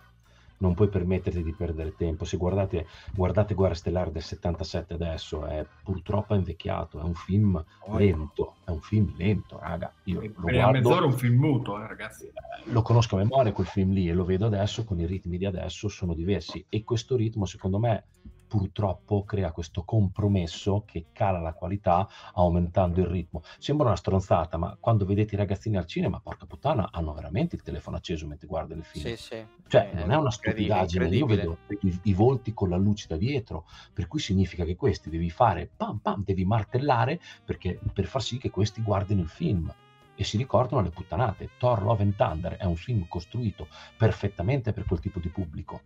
non puoi permetterti di perdere tempo. Se guardate, guardate Guerra Stellare del 77 adesso, è purtroppo invecchiato, è un film lento, è un film lento, raga. Io lo guardo, mezz'ora è un film muto, eh, ragazzi. Lo conosco a memoria quel film lì e lo vedo adesso con i ritmi di adesso sono diversi e questo ritmo secondo me purtroppo crea questo compromesso che cala la qualità aumentando il ritmo. Sembra una stronzata, ma quando vedete i ragazzini al cinema, porca puttana, hanno veramente il telefono acceso mentre guardano il film. Sì, sì. Cioè, non è una stupidaggine, io vedo i, i, volti con la luce da dietro, per cui significa che questi devi fare pam pam, devi martellare perché, per far sì che questi guardino il film e si ricordano le puttanate. Thor Love and Thunder è un film costruito perfettamente per quel tipo di pubblico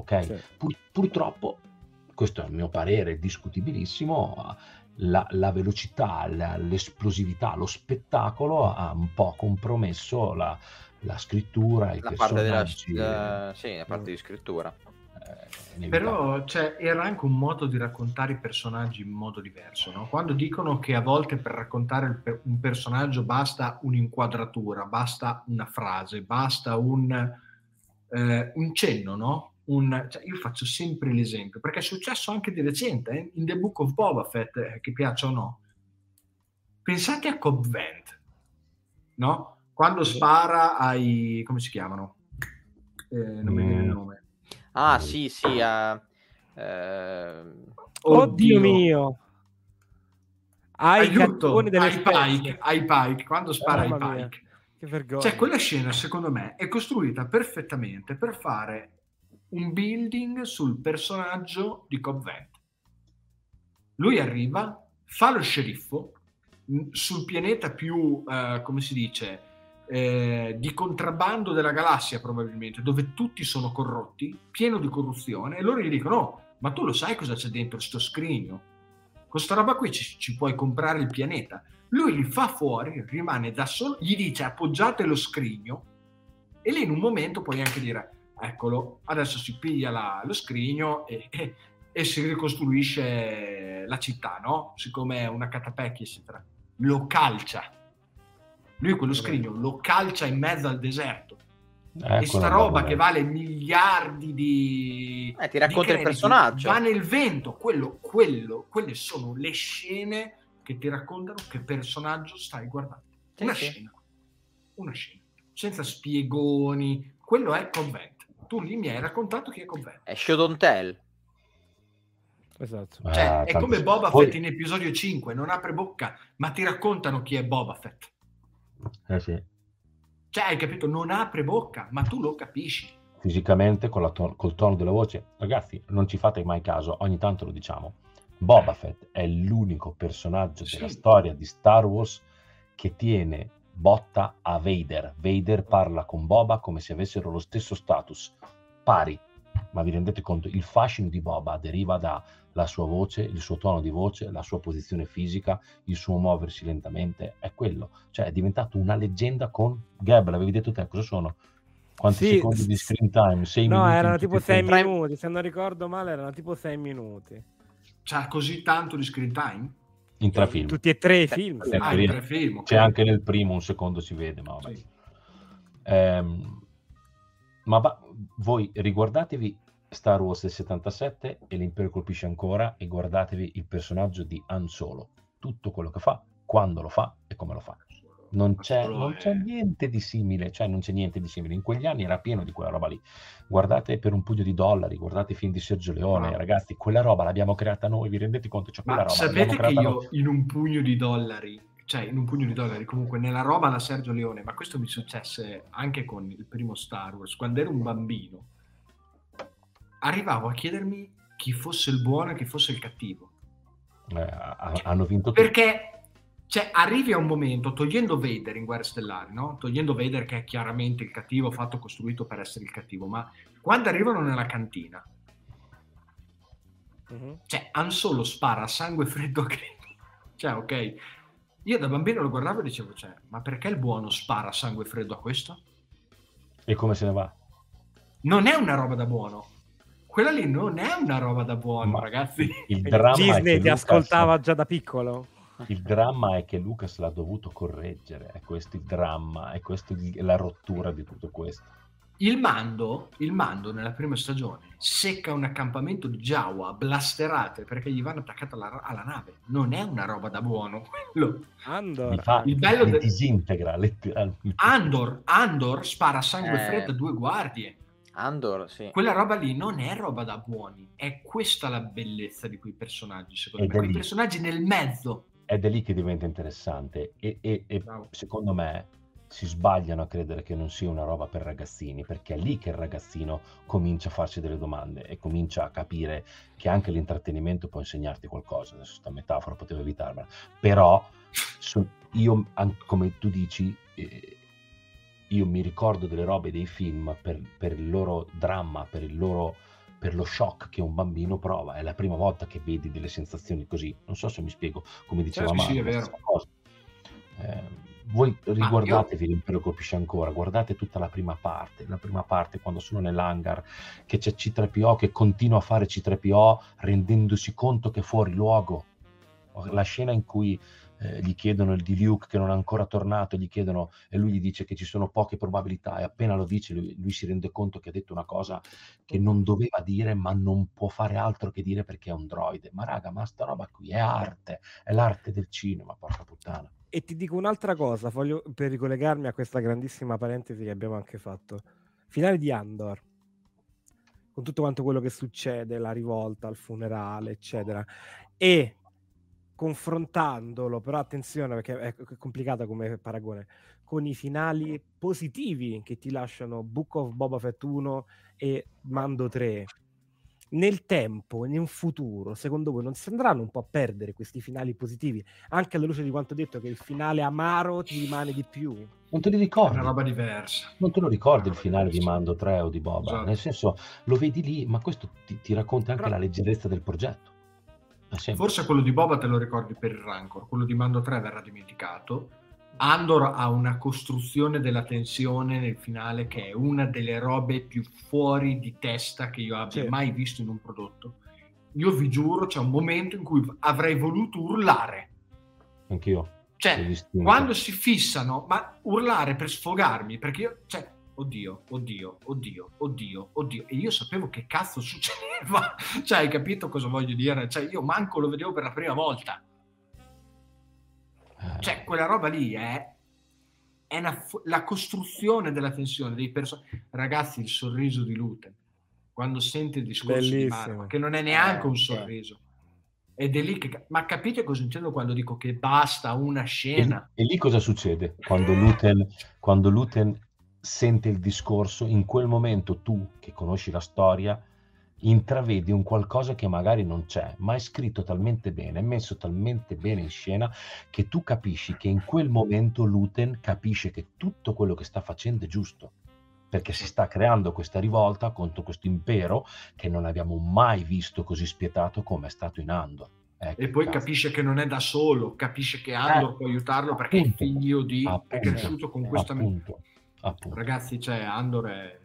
ok? Sì. Pur, purtroppo, questo è il mio parere discutibilissimo, la, la velocità, la, l'esplosività, lo spettacolo ha un po' compromesso la, la scrittura, i la parte della, la, sì, la parte di scrittura. Eh, Però cioè, era anche un modo di raccontare i personaggi in modo diverso. No? Quando dicono che a volte per raccontare un personaggio basta un'inquadratura, basta una frase, basta un, eh, un cenno, no? Un, cioè io faccio sempre l'esempio, perché è successo anche di recente, eh, in The Book of Boba Fett, eh, che piaccia o no. Pensate a Cobb Vent, no? Quando spara ai... come si chiamano? Eh, non mi viene il nome. Ah, sì, sì. Uh, uh... Oddio, Oddio mio! Ai Aiuto, ai Pike, ai Pike, quando spara oh, ai Pike. Che vergogna. Cioè, quella scena, secondo me, è costruita perfettamente per fare un building sul personaggio di Cobb Vent. Lui arriva, fa lo sceriffo sul pianeta più, eh, come si dice, eh, di contrabbando della galassia probabilmente, dove tutti sono corrotti, pieno di corruzione, e loro gli dicono, oh, ma tu lo sai cosa c'è dentro questo scrigno? Questa roba qui ci, ci puoi comprare il pianeta. Lui li fa fuori, rimane da solo, gli dice appoggiate lo scrigno, e lì in un momento puoi anche dire, eccolo, adesso si piglia la, lo scrigno e, e, e, si ricostruisce la città, no? Siccome è una catapecchia, eccetera. lo calcia. Lui quello scrigno lo calcia in mezzo al deserto. Eh, e sta roba che vale miliardi di... Eh, ti racconta il personaggio. Va nel vento. Quello, quello, quelle sono le scene che ti raccontano che personaggio stai guardando. Sì, una sì. scena. Una scena. Senza spiegoni. Quello è Convent. Tu lì mi hai raccontato chi è Convent. È Show Don't Tell. Esatto. Cioè, eh, è come Boba Poi... Fett in episodio 5, non apre bocca, ma ti raccontano chi è Boba Fett. Eh sì. Cioè, hai capito? Non apre bocca, ma tu lo capisci. Fisicamente, con to- col tono della voce. Ragazzi, non ci fate mai caso, ogni tanto lo diciamo. Boba Fett è l'unico personaggio sì. della storia di Star Wars che tiene botta a Vader. Vader parla con Boba come se avessero lo stesso status, pari. Ma vi rendete conto? Il fascino di Boba deriva da la sua voce, il suo tono di voce, la sua posizione fisica, il suo muoversi lentamente, è quello. Cioè è diventato una leggenda con Gab, l'avevi detto te, cosa sono? Quanti sì, secondi di screen time? Sei no, minuti erano tipo sei minuti, se non ricordo male erano tipo sei minuti. C'ha così tanto di screen time? In tre film. Tutti e tre i film. Sì. Ah, tre film okay. C'è anche nel primo un secondo si vede, ma vabbè. Sì. Ehm, ma va, voi riguardatevi Star Wars del 77 e l'Impero colpisce ancora e guardatevi il personaggio di Han Solo, tutto quello che fa, quando lo fa e come lo fa. Non c'è, non c'è, niente di simile, cioè non c'è niente di simile. In quegli anni era pieno di quella roba lì. Guardate per un pugno di dollari, guardate i film di Sergio Leone, no. ragazzi, quella roba l'abbiamo creata noi, vi rendete conto? Cioè, Ma roba sapete che io noi. in un pugno di dollari, cioè in un pugno di dollari, comunque nella roba da Sergio Leone, ma questo mi successe anche con il primo Star Wars, quando ero un bambino, arrivavo a chiedermi chi fosse il buono e chi fosse il cattivo. Eh, hanno vinto. Perché cioè, arrivi a un momento, togliendo Vader in Guerre Stellari, no? togliendo Vader che è chiaramente il cattivo, fatto costruito per essere il cattivo, ma quando arrivano nella cantina, uh-huh. cioè, Han Solo spara a sangue freddo a Cioè, ok, io da bambino lo guardavo e dicevo, cioè, ma perché il buono spara a sangue freddo a questo? E come se ne va? Non è una roba da buono quella lì non è una roba da buono, Ma ragazzi. Il dramma Disney ti ascoltava già da piccolo. Il dramma è che Lucas l'ha dovuto correggere, è questo il dramma, è questa la rottura di tutto questo. Il mando, il mando nella prima stagione secca un accampamento di Jawa blasterate perché gli vanno attaccate alla, alla nave. Non è una roba da buono quello. Andor. Fa, il bello de... disintegra letteralmente. Andor, Andor spara sangue eh... freddo a due guardie. Andor, sì. Quella roba lì non è roba da buoni, è questa la bellezza di quei personaggi, secondo Ed me. Quei lì. personaggi nel mezzo. Ed è lì che diventa interessante e, e, e secondo me si sbagliano a credere che non sia una roba per ragazzini, perché è lì che il ragazzino comincia a farsi delle domande e comincia a capire che anche l'intrattenimento può insegnarti qualcosa. Adesso sta metafora potevo evitarmela, però io, come tu dici, eh, io mi ricordo delle robe dei film per, per il loro dramma, per, il loro, per lo shock che un bambino prova. È la prima volta che vedi delle sensazioni così. Non so se mi spiego, come diceva certo, Mario. Sì, eh, voi riguardatevi io... l'impero colpisce ancora, guardate tutta la prima parte, la prima parte quando sono nell'hangar, che c'è C3PO che continua a fare C3PO rendendosi conto che è fuori luogo. La scena in cui eh, gli chiedono il di Luke che non è ancora tornato, gli chiedono e lui gli dice che ci sono poche probabilità e appena lo dice lui, lui, si rende conto che ha detto una cosa che non doveva dire ma non può fare altro che dire perché è un droide. Ma raga, ma sta roba qui è arte, è l'arte del cinema, porca puttana. E ti dico un'altra cosa, voglio, per ricollegarmi a questa grandissima parentesi che abbiamo anche fatto. Finale di Andor, con tutto quanto quello che succede, la rivolta, il funerale, eccetera. E confrontandolo, però attenzione perché è complicata come paragone, con i finali positivi che ti lasciano Book of Boba Fett 1 e Mando 3. Nel tempo, in un futuro, secondo voi non si andranno un po' a perdere questi finali positivi? Anche alla luce di quanto detto che il finale amaro ti rimane di più. Non te li ricordi? È una roba diversa. Non te lo ricordi il finale di Mando 3 o di Boba? Esatto. Nel senso, lo vedi lì, ma questo ti, ti racconta anche Però... la leggerezza del progetto. Forse quello di Boba te lo ricordi per il Rancor, quello di Mando 3 verrà dimenticato. Andor ha una costruzione della tensione nel finale che è una delle robe più fuori di testa che io abbia sì. mai visto in un prodotto. Io vi giuro, c'è un momento in cui avrei voluto urlare. Anch'io. Cioè, quando si fissano, ma urlare per sfogarmi, perché io, cioè, oddio, oddio, oddio, oddio, oddio, e io sapevo che cazzo succedeva, cioè, hai capito cosa voglio dire? Cioè, io manco lo vedevo per la prima volta. Eh. Cioè, quella roba lì è, è una, la costruzione della tensione dei personaggi. Ragazzi, il sorriso di Lute, quando sente il discorso Bellissimo. di Marco, che non è neanche un eh, sorriso. Ed è lì che... Ma capite cosa intendo quando dico che basta una scena? E, e lì cosa succede? Quando Luten, quando Luten sente il discorso, in quel momento tu, che conosci la storia, intravedi un qualcosa che magari non c'è, ma è scritto talmente bene, è messo talmente bene in scena che tu capisci che in quel momento Luten capisce che tutto quello che sta facendo è giusto perché si sta creando questa rivolta contro questo impero che non abbiamo mai visto così spietato come è stato in Andor. Ecco, e poi cazzo. capisce che non è da solo, capisce che Andor eh, può aiutarlo perché appunto, è figlio di... Appunto, è cresciuto con questa... Appunto, appunto. Ragazzi, cioè, Andor è...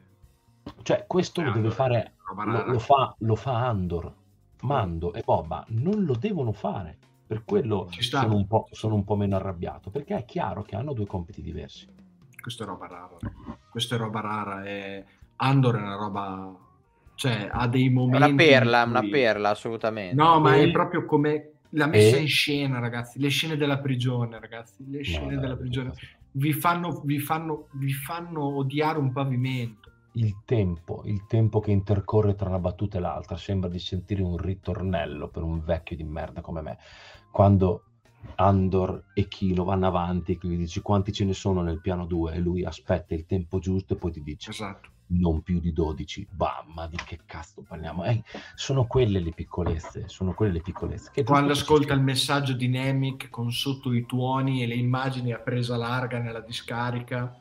Cioè, questo lo deve fare... Lo, lo, fa, lo fa Andor. Mando e Boba non lo devono fare. Per quello sono un, sono un po' meno arrabbiato, perché è chiaro che hanno due compiti diversi questa è roba rara. Questa è roba rara e Andor è una roba... Cioè, ha dei momenti... Una perla, cui... una perla, assolutamente. No, ma è proprio come la messa e... in scena, ragazzi. Le scene della prigione, ragazzi. Le scene no, della prigione. Vi fanno, vi, fanno, vi fanno odiare un pavimento. Il tempo, il tempo che intercorre tra una battuta e l'altra sembra di sentire un ritornello per un vecchio di merda come me. Quando Andor e Kilo vanno avanti e gli dici quanti ce ne sono nel piano 2 e lui aspetta il tempo giusto e poi ti dice esatto. Non più di 12 bam ma di che cazzo parliamo? Eh, sono quelle le piccolezze sono quelle le piccolezze. Che quando ascolta il messaggio di Nemic con sotto i tuoni e le immagini a presa larga nella discarica?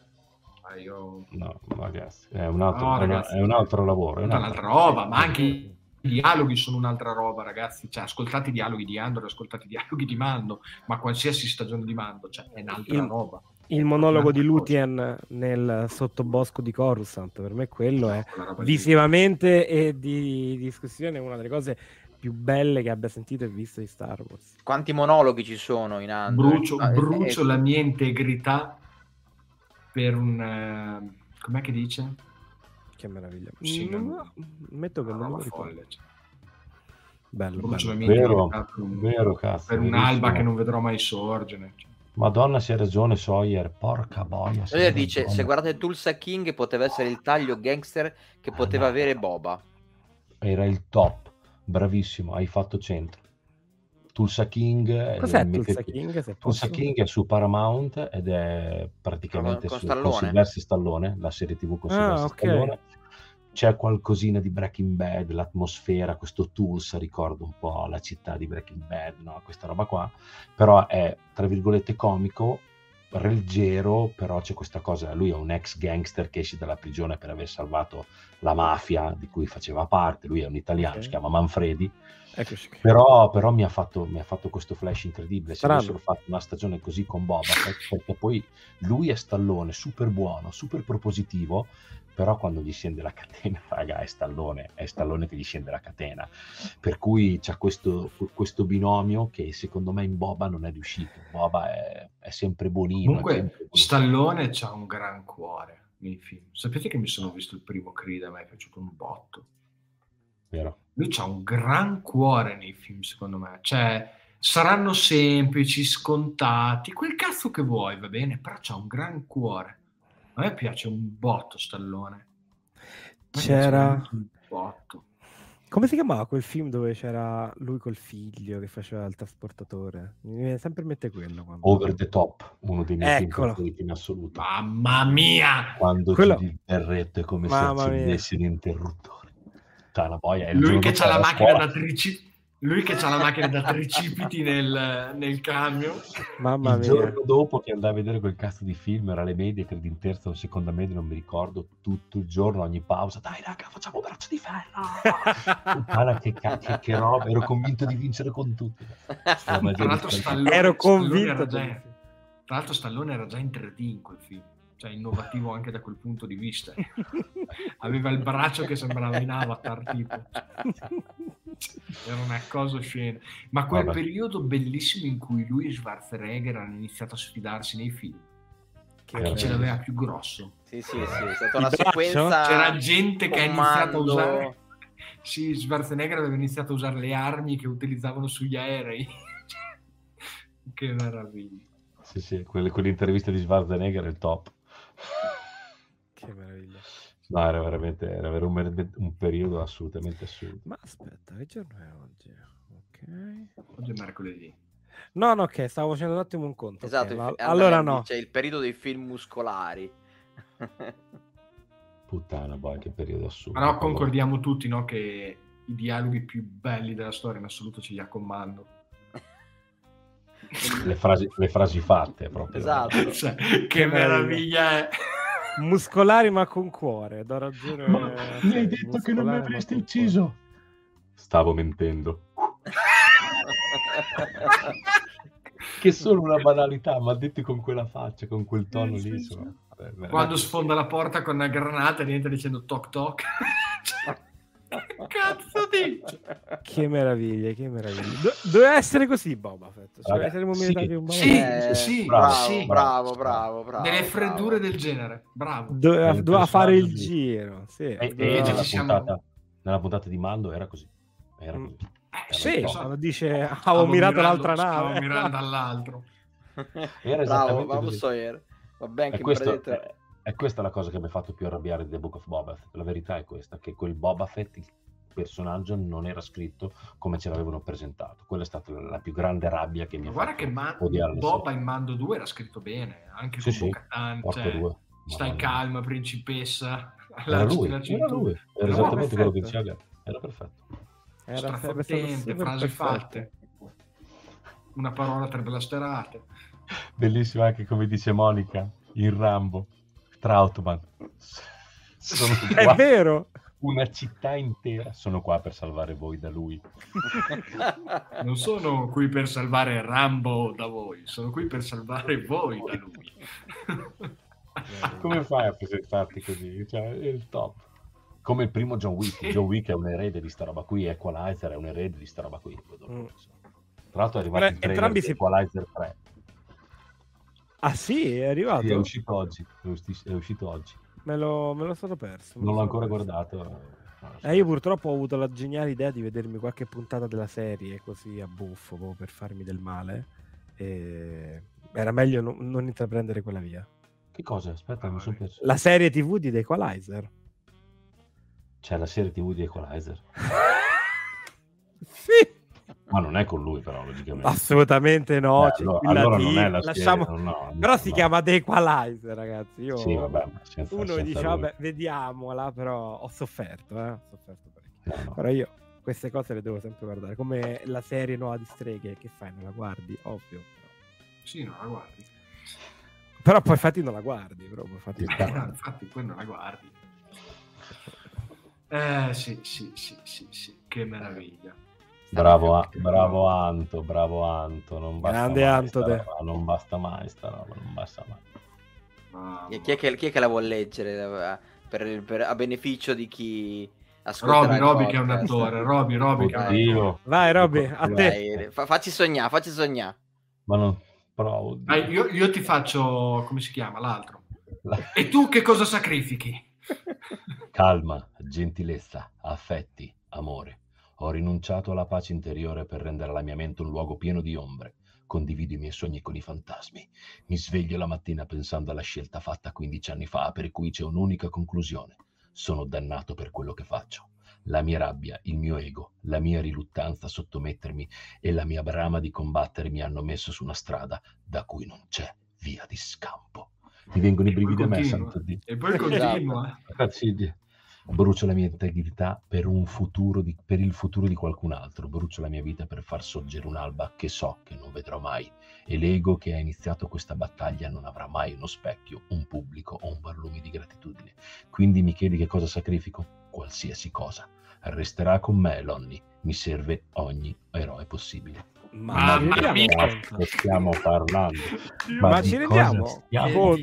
Ah, io... no ragazzi è un altro, no, ragazzi, è un altro lavoro è un'altra, un'altra roba ma anche i dialoghi sono un'altra roba, ragazzi. Cioè, ascoltate i dialoghi di Andor, ascoltate i dialoghi di Mando, ma qualsiasi stagione di Mando, cioè, è un'altra il, roba. Il monologo di Lutien nel sottobosco di Coruscant, per me quello è visivamente e di discussione una delle cose più belle che abbia sentito e visto di Star Wars. Quanti monologhi ci sono in Andor? Brucio, ah, brucio è... la mia integrità per un... Uh, com'è che dice? Che meraviglia. Sì, non, non, metto che non lo ricordo. Cioè. Bello, bello. Vero, vero, cazzo. Per un'alba che non vedrò mai sorgere. Cioè. Madonna, si ha ragione Sawyer, porca boia. Lui dice, se guardate Tulsa King poteva essere il taglio gangster che poteva ah, no. avere Boba. Era il top, bravissimo, hai fatto centro. Tulsa King. Cos'è Tulsa King? Tulsa King è su Paramount ed è praticamente con, con, su, con Silvestri Stallone, la serie tv con ah, okay. Stallone. C'è qualcosina di Breaking Bad, l'atmosfera, questo Tulsa ricorda un po' la città di Breaking Bad, no? questa roba qua, però è tra virgolette comico, leggero, però c'è questa cosa, lui è un ex gangster che esce dalla prigione per aver salvato la mafia di cui faceva parte, lui è un italiano, okay. si chiama Manfredi, però, però mi, ha fatto, mi, ha fatto, questo flash incredibile. Se avessero fatto una stagione così con Boba, perché poi lui è Stallone, super buono, super propositivo, però quando gli scende la catena, raga, è Stallone, è Stallone che gli scende la catena. Per cui c'è questo, questo binomio che secondo me in Boba non è riuscito. Boba è, è sempre buonino. Comunque, sempre. Stallone ha un gran cuore nei film. Sapete che mi sono visto il primo Creed, a me è piaciuto un botto. Vero lui ha un gran cuore nei film, secondo me. Cioè, saranno semplici, scontati, quel cazzo che vuoi, va bene, però c'ha un gran cuore. A me piace un botto Stallone. C'era un botto. Come si chiamava quel film dove c'era lui col figlio che faceva il trasportatore? Mi viene sempre in mente quello. Quando... Over the Top, uno dei miei Eccolo. film in assoluto. Mamma mia! Quando quello... berretto è come Mamma se accendessi l'interruttore. Cioè, la boia lui che ha la macchina da tricipiti lui che ha la macchina da tricipiti nel, nel camion. Mamma il mia. giorno dopo che andai a vedere quel cazzo di film era le medie credo in terza o seconda media non mi ricordo tutto il giorno ogni pausa dai raga facciamo braccio di ferro Puttana, che, che, che roba ero convinto di vincere con tutti. Tra l'altro Stallone, ero convinto Stallone già, tra l'altro Stallone era già in 3D in quel film cioè innovativo anche da quel punto di vista. Aveva il braccio che sembrava in avatar tipo. Era una cosa oscena. Ma quel Vabbè. periodo bellissimo in cui lui e Schwarzenegger hanno iniziato a sfidarsi nei film. Che chi ce l'aveva più grosso. Sì, sì, sì, è stata una sequenza... C'era gente che ha iniziato a usare... Sì, Schwarzenegger aveva iniziato a usare le armi che utilizzavano sugli aerei. che meraviglia. Sì, sì, quelle, quell'intervista di Schwarzenegger è il top. No, era veramente era un, un periodo assolutamente assurdo. Ma aspetta, che giorno è oggi? Ok. Oggi è mercoledì. No, no, ok, stavo facendo un attimo un conto. Esatto, okay, ma... allora no. C'è il periodo dei film muscolari. Puttana, boh, che periodo assurdo. Ma no, concordiamo tutti, no, che i dialoghi più belli della storia in assoluto ce li ha comando. le, frasi, le frasi fatte proprio. Esatto. cioè, che meraviglia è. Muscolari ma con cuore, do ragione. Ma mi hai detto che non mi avresti ucciso. Stavo mentendo. che è solo una banalità, ma detti con quella faccia, con quel tono lì. Insomma. Vabbè, Quando sfonda la porta con una granata e niente dicendo toc toc. cazzo dice? Che meraviglia, che meraviglia. Do- doveva essere così Boba Fett. Cioè, Vabbè, saremmo sì, un Boba sì, eh, sì, bravo, sì, bravo, bravo, bravo. Delle freddure bravo. del genere, bravo. Doveva, doveva fare il giro. Sì. E, e nella, puntata, nella puntata di Mando era così. Era mm. così. Eh, sì, quando dice avevo mirato l'altra nave. Stavo mirando all'altro. Era bravo, bravo Sawyer. Va bene che questo, è, è questa la cosa che mi ha fatto più arrabbiare di The Book of Boba Fett. La verità è questa, che quel Boba Fett, il personaggio, non era scritto come ce l'avevano presentato. Quella è stata la più grande rabbia che mi ha fatto Guarda che Ma- Boba in Mando 2 era scritto bene, anche sì, con sì, cioè, stai calma, principessa. Era lui, era lui, era esattamente quello che diceva. Era perfetto. Era strafottente, frasi fatte. Una parola tre blasterate. Bellissimo anche come dice Monica in Rambo. Trautman. È vero! Una città intera sono qua per salvare voi da lui. Non sono qui per salvare Rambo da voi, sono qui per salvare voi da lui. Come fai a presentarti così? Cioè, è il top. Come il primo John Wick. Sì. John Wick è un erede di sta roba qui, Equalizer è un erede di sta roba qui. Mm. Tra l'altro è arrivato Beh, il trailer di si... Equalizer 3. Ah sì, è arrivato? Sì, è uscito oggi. È uscito oggi. Me lo, me lo sono perso. Non l'ho ancora perso. guardato. Eh, io purtroppo ho avuto la geniale idea di vedermi qualche puntata della serie così a buffo per farmi del male. E era meglio non, non intraprendere quella via. Che cosa? Aspetta, mi sono perso. La serie TV di The Equalizer. C'è la serie TV di Equalizer. sì. Ma non è con lui, però, logicamente. Assolutamente no. Eh, allora, allora non è la Lasciamo... serie, no, no, però si no. chiama The Equalizer, ragazzi. Io... Sì, vabbè, senza, Uno senza dice, lui. vabbè, vediamola, però ho sofferto, eh? Ho sofferto parecchio. Però io queste cose le devo sempre guardare. Come la serie nuova di Streghe, che fai? Non la guardi? Ovvio. Sì, non la guardi. Però poi infatti non la guardi, però poi infatti... Eh, infatti poi non la guardi. Eh sì, sì, sì, sì, sì, che meraviglia. Bravo, a, bravo Anto, bravo Anto. Non basta Grande mai Anto. Roba, non basta mai sta roba, non basta mai. Ah, chi, è che, chi, è che, la vuol leggere per, per, a beneficio di chi ascolta? Roby, Roby che è un attore. Roby, Roby Oddio. Vai Roby, a te. Vai, facci sognare, facci sognare. Ma non provo. Dai, io, io, ti faccio, come si chiama, l'altro. La... E tu che cosa sacrifichi? Calma, gentilezza, affetti, amore. Ho rinunciato alla pace interiore per rendere la mia mente un luogo pieno di ombre. Condivido i miei sogni con i fantasmi. Mi sveglio la mattina pensando alla scelta fatta 15 anni fa, per cui c'è un'unica conclusione. Sono dannato per quello che faccio. La mia rabbia, il mio ego, la mia riluttanza a sottomettermi e la mia brama di combattere mi hanno messo su una strada da cui non c'è via di scampo. Mi vengono i brividi a me, santo Dio. E poi continua. Ragazzi, brucio la mia integrità per, di, per, il futuro di qualcun altro, brucio la mia vita per far sorgere un'alba che so che non vedrò mai e l'ego che ha iniziato questa battaglia non avrà mai uno specchio, un pubblico o un barlume di gratitudine. Quindi mi chiedi che cosa sacrifico? Qualsiasi cosa. Resterà con me, Lonnie. Mi serve ogni eroe possibile. Ma, ma, ma ma stiamo parlando? Ma, ma ci rendiamo? Stiamo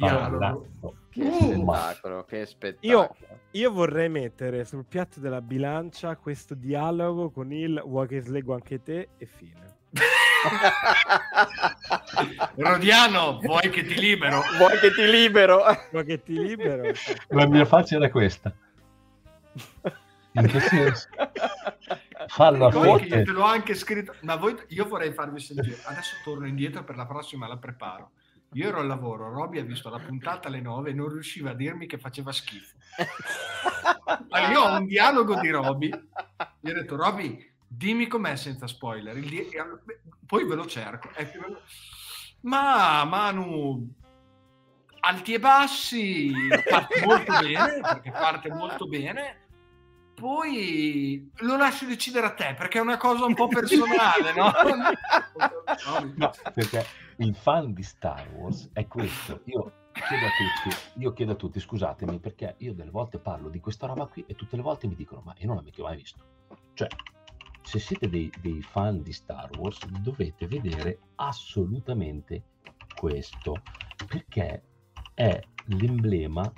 Che spettacolo, che spettacolo. Io io vorrei mettere sul piatto della bilancia questo dialogo con il vuoi che slego anche te e fine. Rodiano, vuoi che ti libero? Vuoi che ti libero? Vuoi che ti libero? La mia faccia era questa. In che senso? Fallo a io te l'ho anche scritto, ma voi, io vorrei farvi sentire. Adesso torno indietro per la prossima, la preparo. Io ero al lavoro, Roby ha visto la puntata alle 9 e non riusciva a dirmi che faceva schifo. Ma io ho un dialogo di Roby. Gli ho detto, Roby, dimmi com'è senza spoiler. Di- poi ve lo cerco. Ma Manu, alti e bassi, parte molto bene, perché parte molto bene. Poi lo lascio decidere a te perché è una cosa un po' personale, no? no perché il fan di Star Wars è questo. Io chiedo a tutti, io chiedo a tutti, scusatemi, perché io delle volte parlo di questa roba qui e tutte le volte mi dicono, ma io non l'ho mai visto. Cioè, se siete dei, dei fan di Star Wars, dovete vedere assolutamente questo, perché è l'emblema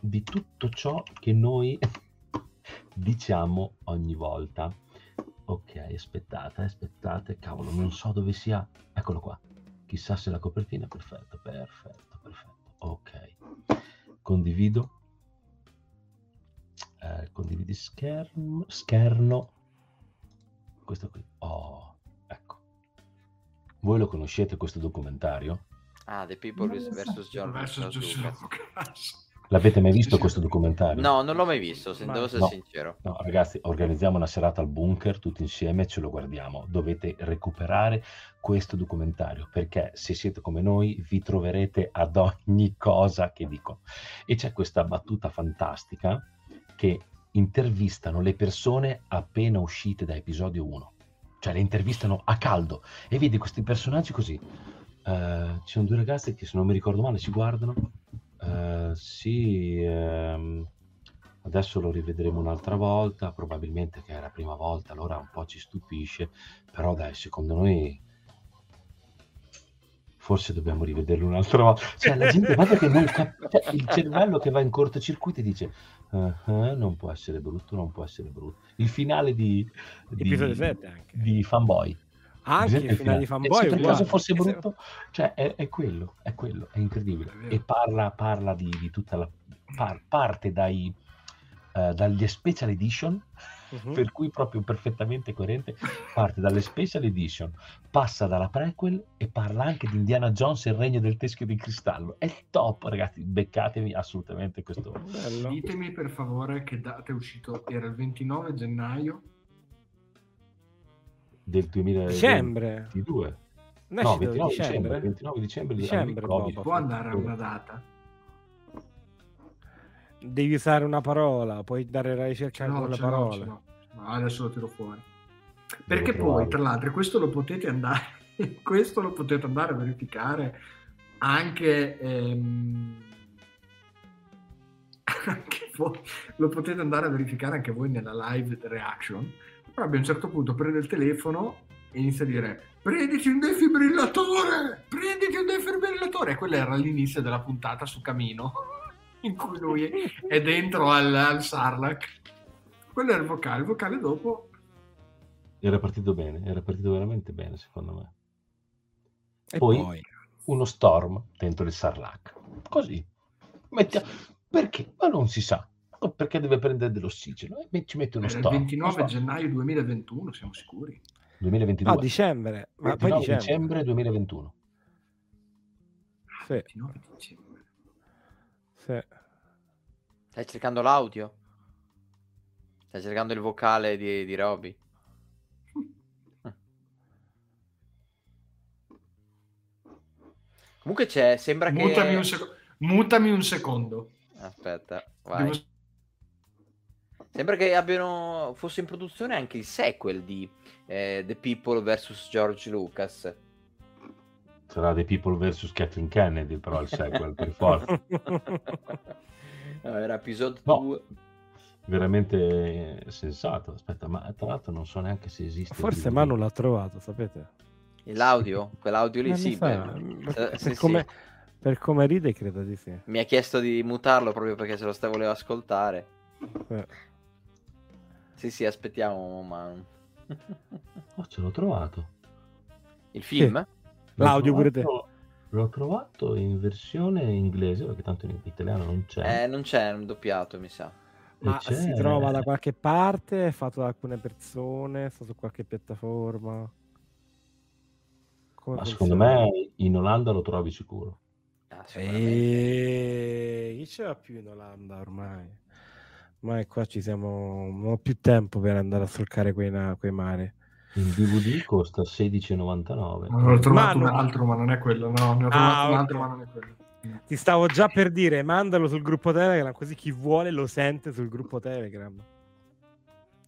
di tutto ciò che noi diciamo ogni volta. Ok, aspettate, aspettate, cavolo, non so dove sia. Eccolo qua. Chissà se la copertina è perfetta, perfetto, perfetto. Ok. Condivido. Eh, condividi schermo, scherno. Questo qui. Oh, ecco. Voi lo conoscete questo documentario? Ah, The People vs. George Lucas. L'avete mai visto questo documentario? No, non l'ho mai visto, se devo essere no, sincero. No, ragazzi, organizziamo una serata al bunker tutti insieme e ce lo guardiamo. Dovete recuperare questo documentario perché se siete come noi vi troverete ad ogni cosa che dico. E c'è questa battuta fantastica che intervistano le persone appena uscite da episodio 1. Cioè le intervistano a caldo e vedi questi personaggi così. Uh, ci sono due ragazzi che se non mi ricordo male si guardano Uh, sì, ehm, adesso lo rivedremo un'altra volta, probabilmente che è la prima volta, allora un po' ci stupisce, però dai, secondo noi forse dobbiamo rivederlo un'altra volta. Cioè, la gente guarda che non cap- cioè, il cervello che va in cortocircuito e dice uh-huh, non può essere brutto, non può essere brutto. Il finale di, di, di Fanboy anche il finale di fanboy se per caso fosse brutto cioè è, è, quello è quello è incredibile. È e parla, parla di, di, tutta la par, parte dai uh, dagli special edition uh-huh. per cui proprio perfettamente coerente parte dalle special edition passa dalla prequel e parla anche di Indiana Jones e il regno del teschio di cristallo. È top ragazzi beccatevi assolutamente questo Bello. ditemi per favore che data è uscito? Era il 29 gennaio del 2022. Dicembre. No, 29 dicembre. 29 dicembre, dicembre può andare a una data. Devi usare una parola, puoi dare la ricerca no, con le parole. No, adesso lo tiro fuori. Perché poi, tra l'altro, questo lo potete andare, questo lo potete andare a verificare anche, ehm, anche voi, lo potete andare a verificare anche voi nella live reaction Robby a un certo punto prende il telefono e inizia a dire prenditi un defibrillatore, prenditi un defibrillatore. E quello era l'inizio della puntata su Camino, in cui lui è dentro al, al Sarlacc. Quello era il vocale, il vocale dopo... Era partito bene, era partito veramente bene secondo me. E poi, poi... uno storm dentro il Sarlacc. Così. Mettiamo... Perché? Ma non si sa perché deve prendere dell'ossigeno e ci mette uno stop. Il 29 gennaio 2021, siamo sicuri? 2022. No, dicembre. Ma poi dicembre. dicembre 2021. Sì. 29 dicembre. Sì. Stai cercando l'audio? Stai cercando il vocale di, di Roby? Comunque c'è, sembra Mutami che... Un seco... Mutami un secondo. Aspetta, vai. Devo Sembra che abbiano fosse in produzione anche il sequel di eh, The People vs. George Lucas. Sarà The People vs. Kathleen Kennedy, però il sequel, per forza. No, era episodio no. 2. Veramente sensato. Aspetta, ma tra l'altro non so neanche se esiste. Forse Manu l'ha trovato, sapete? L'audio? Quell'audio lì, sì. Per, per, per, come, per, come, ride, credo di sì. Mi ha chiesto di mutarlo proprio perché se lo voleva ascoltare. Eh. Sì, sì, aspettiamo, ma... oh, ce l'ho trovato. Il film? Sì. L'audio pure te. L'ho trovato in versione inglese, perché tanto in italiano non c'è. Eh, non c'è un doppiato, mi sa. Ma si trova da qualche parte? È fatto da alcune persone? È stato su qualche piattaforma? Come Ma secondo me in Olanda lo trovi sicuro. Ah, e... Chi ce l'ha più in Olanda ormai? Ormai qua ci siamo, non ho più tempo per andare a solcare quei, quei mari. Il DVD costa 16,99. Ne ho trovato ma un altro, ma non è quello. No, ne ho trovato ah, un altro, okay. ma non è quello. Ti stavo già per dire, mandalo sul gruppo Telegram, così chi vuole lo sente sul gruppo Telegram.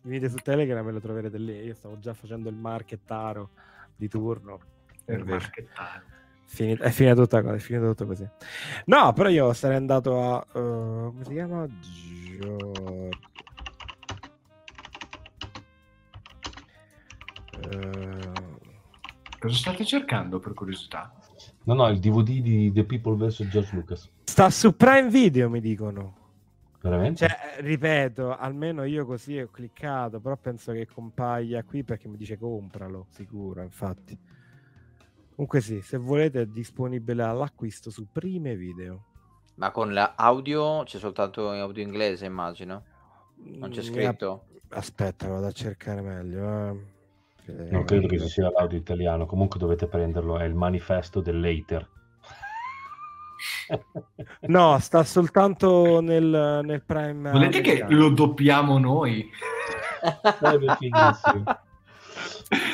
Venite su Telegram e lo troverete lì. Io stavo già facendo il marchettaro di turno. Il marchettaro. Finita, è, finita tutta, è finita tutto così. No, però io sarei andato a... Uh, come si chiama? Giorgio... Uh... Cosa state cercando per curiosità? No, no, il DVD di The People vs. George Lucas. Sta su Prime Video, mi dicono. Veramente? Cioè, ripeto, almeno io così ho cliccato, però penso che compaia qui perché mi dice compralo, sicuro, infatti. Comunque sì, se volete è disponibile all'acquisto su Prime Video. Ma con l'audio c'è soltanto in audio inglese, immagino. Non c'è mm, scritto. Aspetta, vado a cercare meglio. Eh. Non credo che ci sia l'audio italiano, comunque dovete prenderlo, è il manifesto dell'hater. no, sta soltanto nel, nel Prime. Volete americano. che lo doppiamo noi? Sarebbe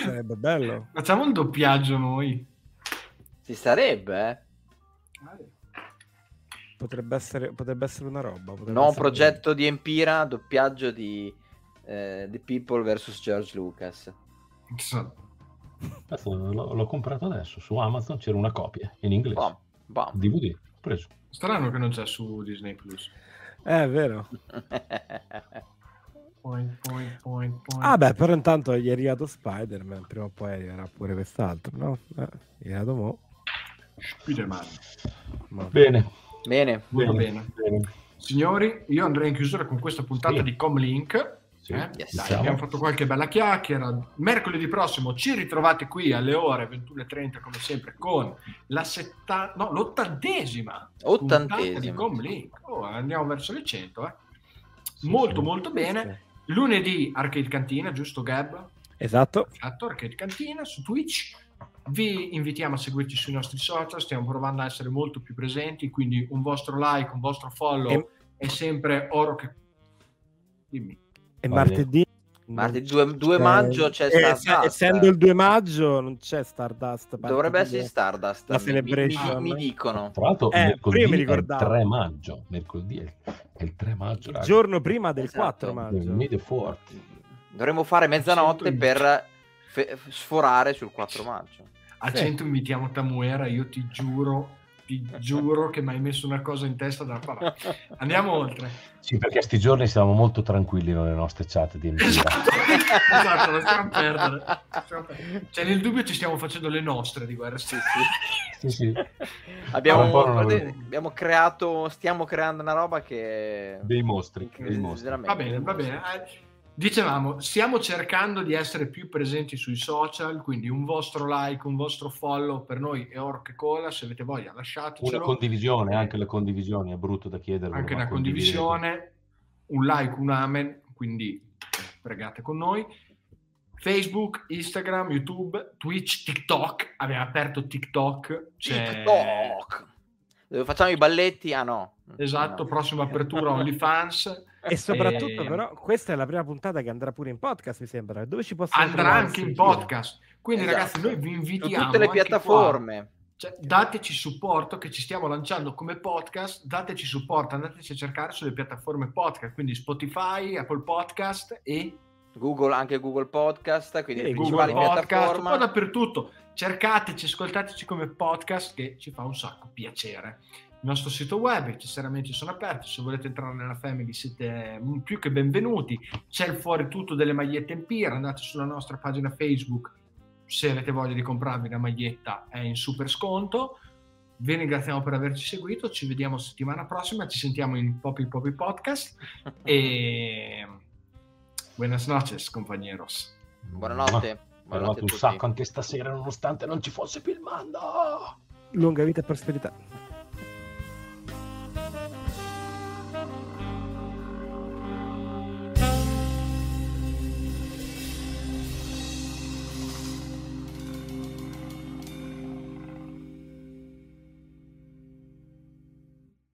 Sarebbe bello. Facciamo il doppiaggio noi. Ci sarebbe, eh? Potrebbe essere, potrebbe essere una roba. No, progetto bello. di Empira, doppiaggio di eh, The People vs. George Lucas. L'ho, l'ho, comprato adesso su Amazon, c'era una copia in inglese. Bam, bam. DVD, preso. Strano che non c'è su Disney Plus. Eh, è vero. point, point, point, point. Ah, beh, però intanto gli è arrivato Spider-Man. Prima o poi arriverà pure quest'altro, no? Eh, gli è arrivato mo. Spider-Man. Bene. Bene. Bene. bene. bene. Signori, io andrei in chiusura con questa puntata sì. di Comlink sì, eh? yes. Dai, abbiamo fatto qualche bella chiacchiera. Mercoledì prossimo ci ritrovate qui alle ore 21.30 come sempre con la setta... no, l'ottantesima ottantesima di Comlink. Oh, andiamo verso le 100. Eh? Sì, molto sì. molto bene. Lunedì Arcade Cantina, giusto Gab? Esatto. Esatto, Arcade Cantina su Twitch. Vi invitiamo a seguirci sui nostri social, stiamo provando a essere molto più presenti, quindi un vostro like, un vostro follow e... è sempre oro che... Dimmi. E martedì Martedì 2, 2 maggio c'è eh, Stardust. Essendo il 2 maggio non c'è Stardust. Dovrebbe essere Stardust. La celebration. Mi, mi, mi dicono. Tra l'altro eh, mercoledì mi è il 3 maggio. Mercoledì è il 3 maggio. Il giorno prima del esatto. 4 maggio. Dovremmo fare mezzanotte per fe- sforare sul 4 maggio. A 100 sì. invitiamo Tamuera, io ti giuro ti giuro che mi hai messo una cosa in testa da parlare. Andiamo oltre. Sì, perché sti giorni siamo molto tranquilli nelle nostre chat di esatto, esatto, lo stiamo perdere. Cioè, nel dubbio ci stiamo facendo le nostre di guerra. Sì, sì. sì, sì. Abbiamo, ah, abbiamo, creato, stiamo creando una roba che... Dei mostri. Dei mostri. Va bene, va bene. Dicevamo, stiamo cercando di essere più presenti sui social, quindi un vostro like, un vostro follow per noi è oro che cola, se avete voglia lasciatecelo. Una condivisione, anche le condivisioni, è brutto da chiedere. Anche una condivisione, un like, un amen, quindi pregate con noi. Facebook, Instagram, YouTube, Twitch, TikTok, abbiamo aperto TikTok. C'è... TikTok! Dove facciamo i balletti? Ah no. Esatto, no. prossima apertura OnlyFans. E soprattutto, e... però, questa è la prima puntata che andrà pure in podcast, mi sembra. Dove ci possiamo Andrà anche in podcast. Quindi, esatto. ragazzi, noi vi invitiamo. Su tutte le piattaforme. Cioè, dateci supporto che ci stiamo lanciando come podcast, dateci supporto, andateci a cercare sulle piattaforme podcast, quindi Spotify, Apple Podcast e Google, anche Google Podcast, quindi e le Google Podcast, un po' dappertutto. Cercateci, ascoltateci come podcast che ci fa un sacco piacere il nostro sito web, i tesseramenti sono aperti, se volete entrare nella family siete più che benvenuti, c'è il fuori tutto delle magliette in pira, andate sulla nostra pagina Facebook, se avete voglia di comprarvi una maglietta è in super sconto, vi ringraziamo per averci seguito, ci vediamo settimana prossima, ci sentiamo in Poppy Poppy Podcast e buenas noches compañeros. Buonanotte. Mi è un sacco anche stasera nonostante non ci fosse più il mando. Lunga vita e prosperità.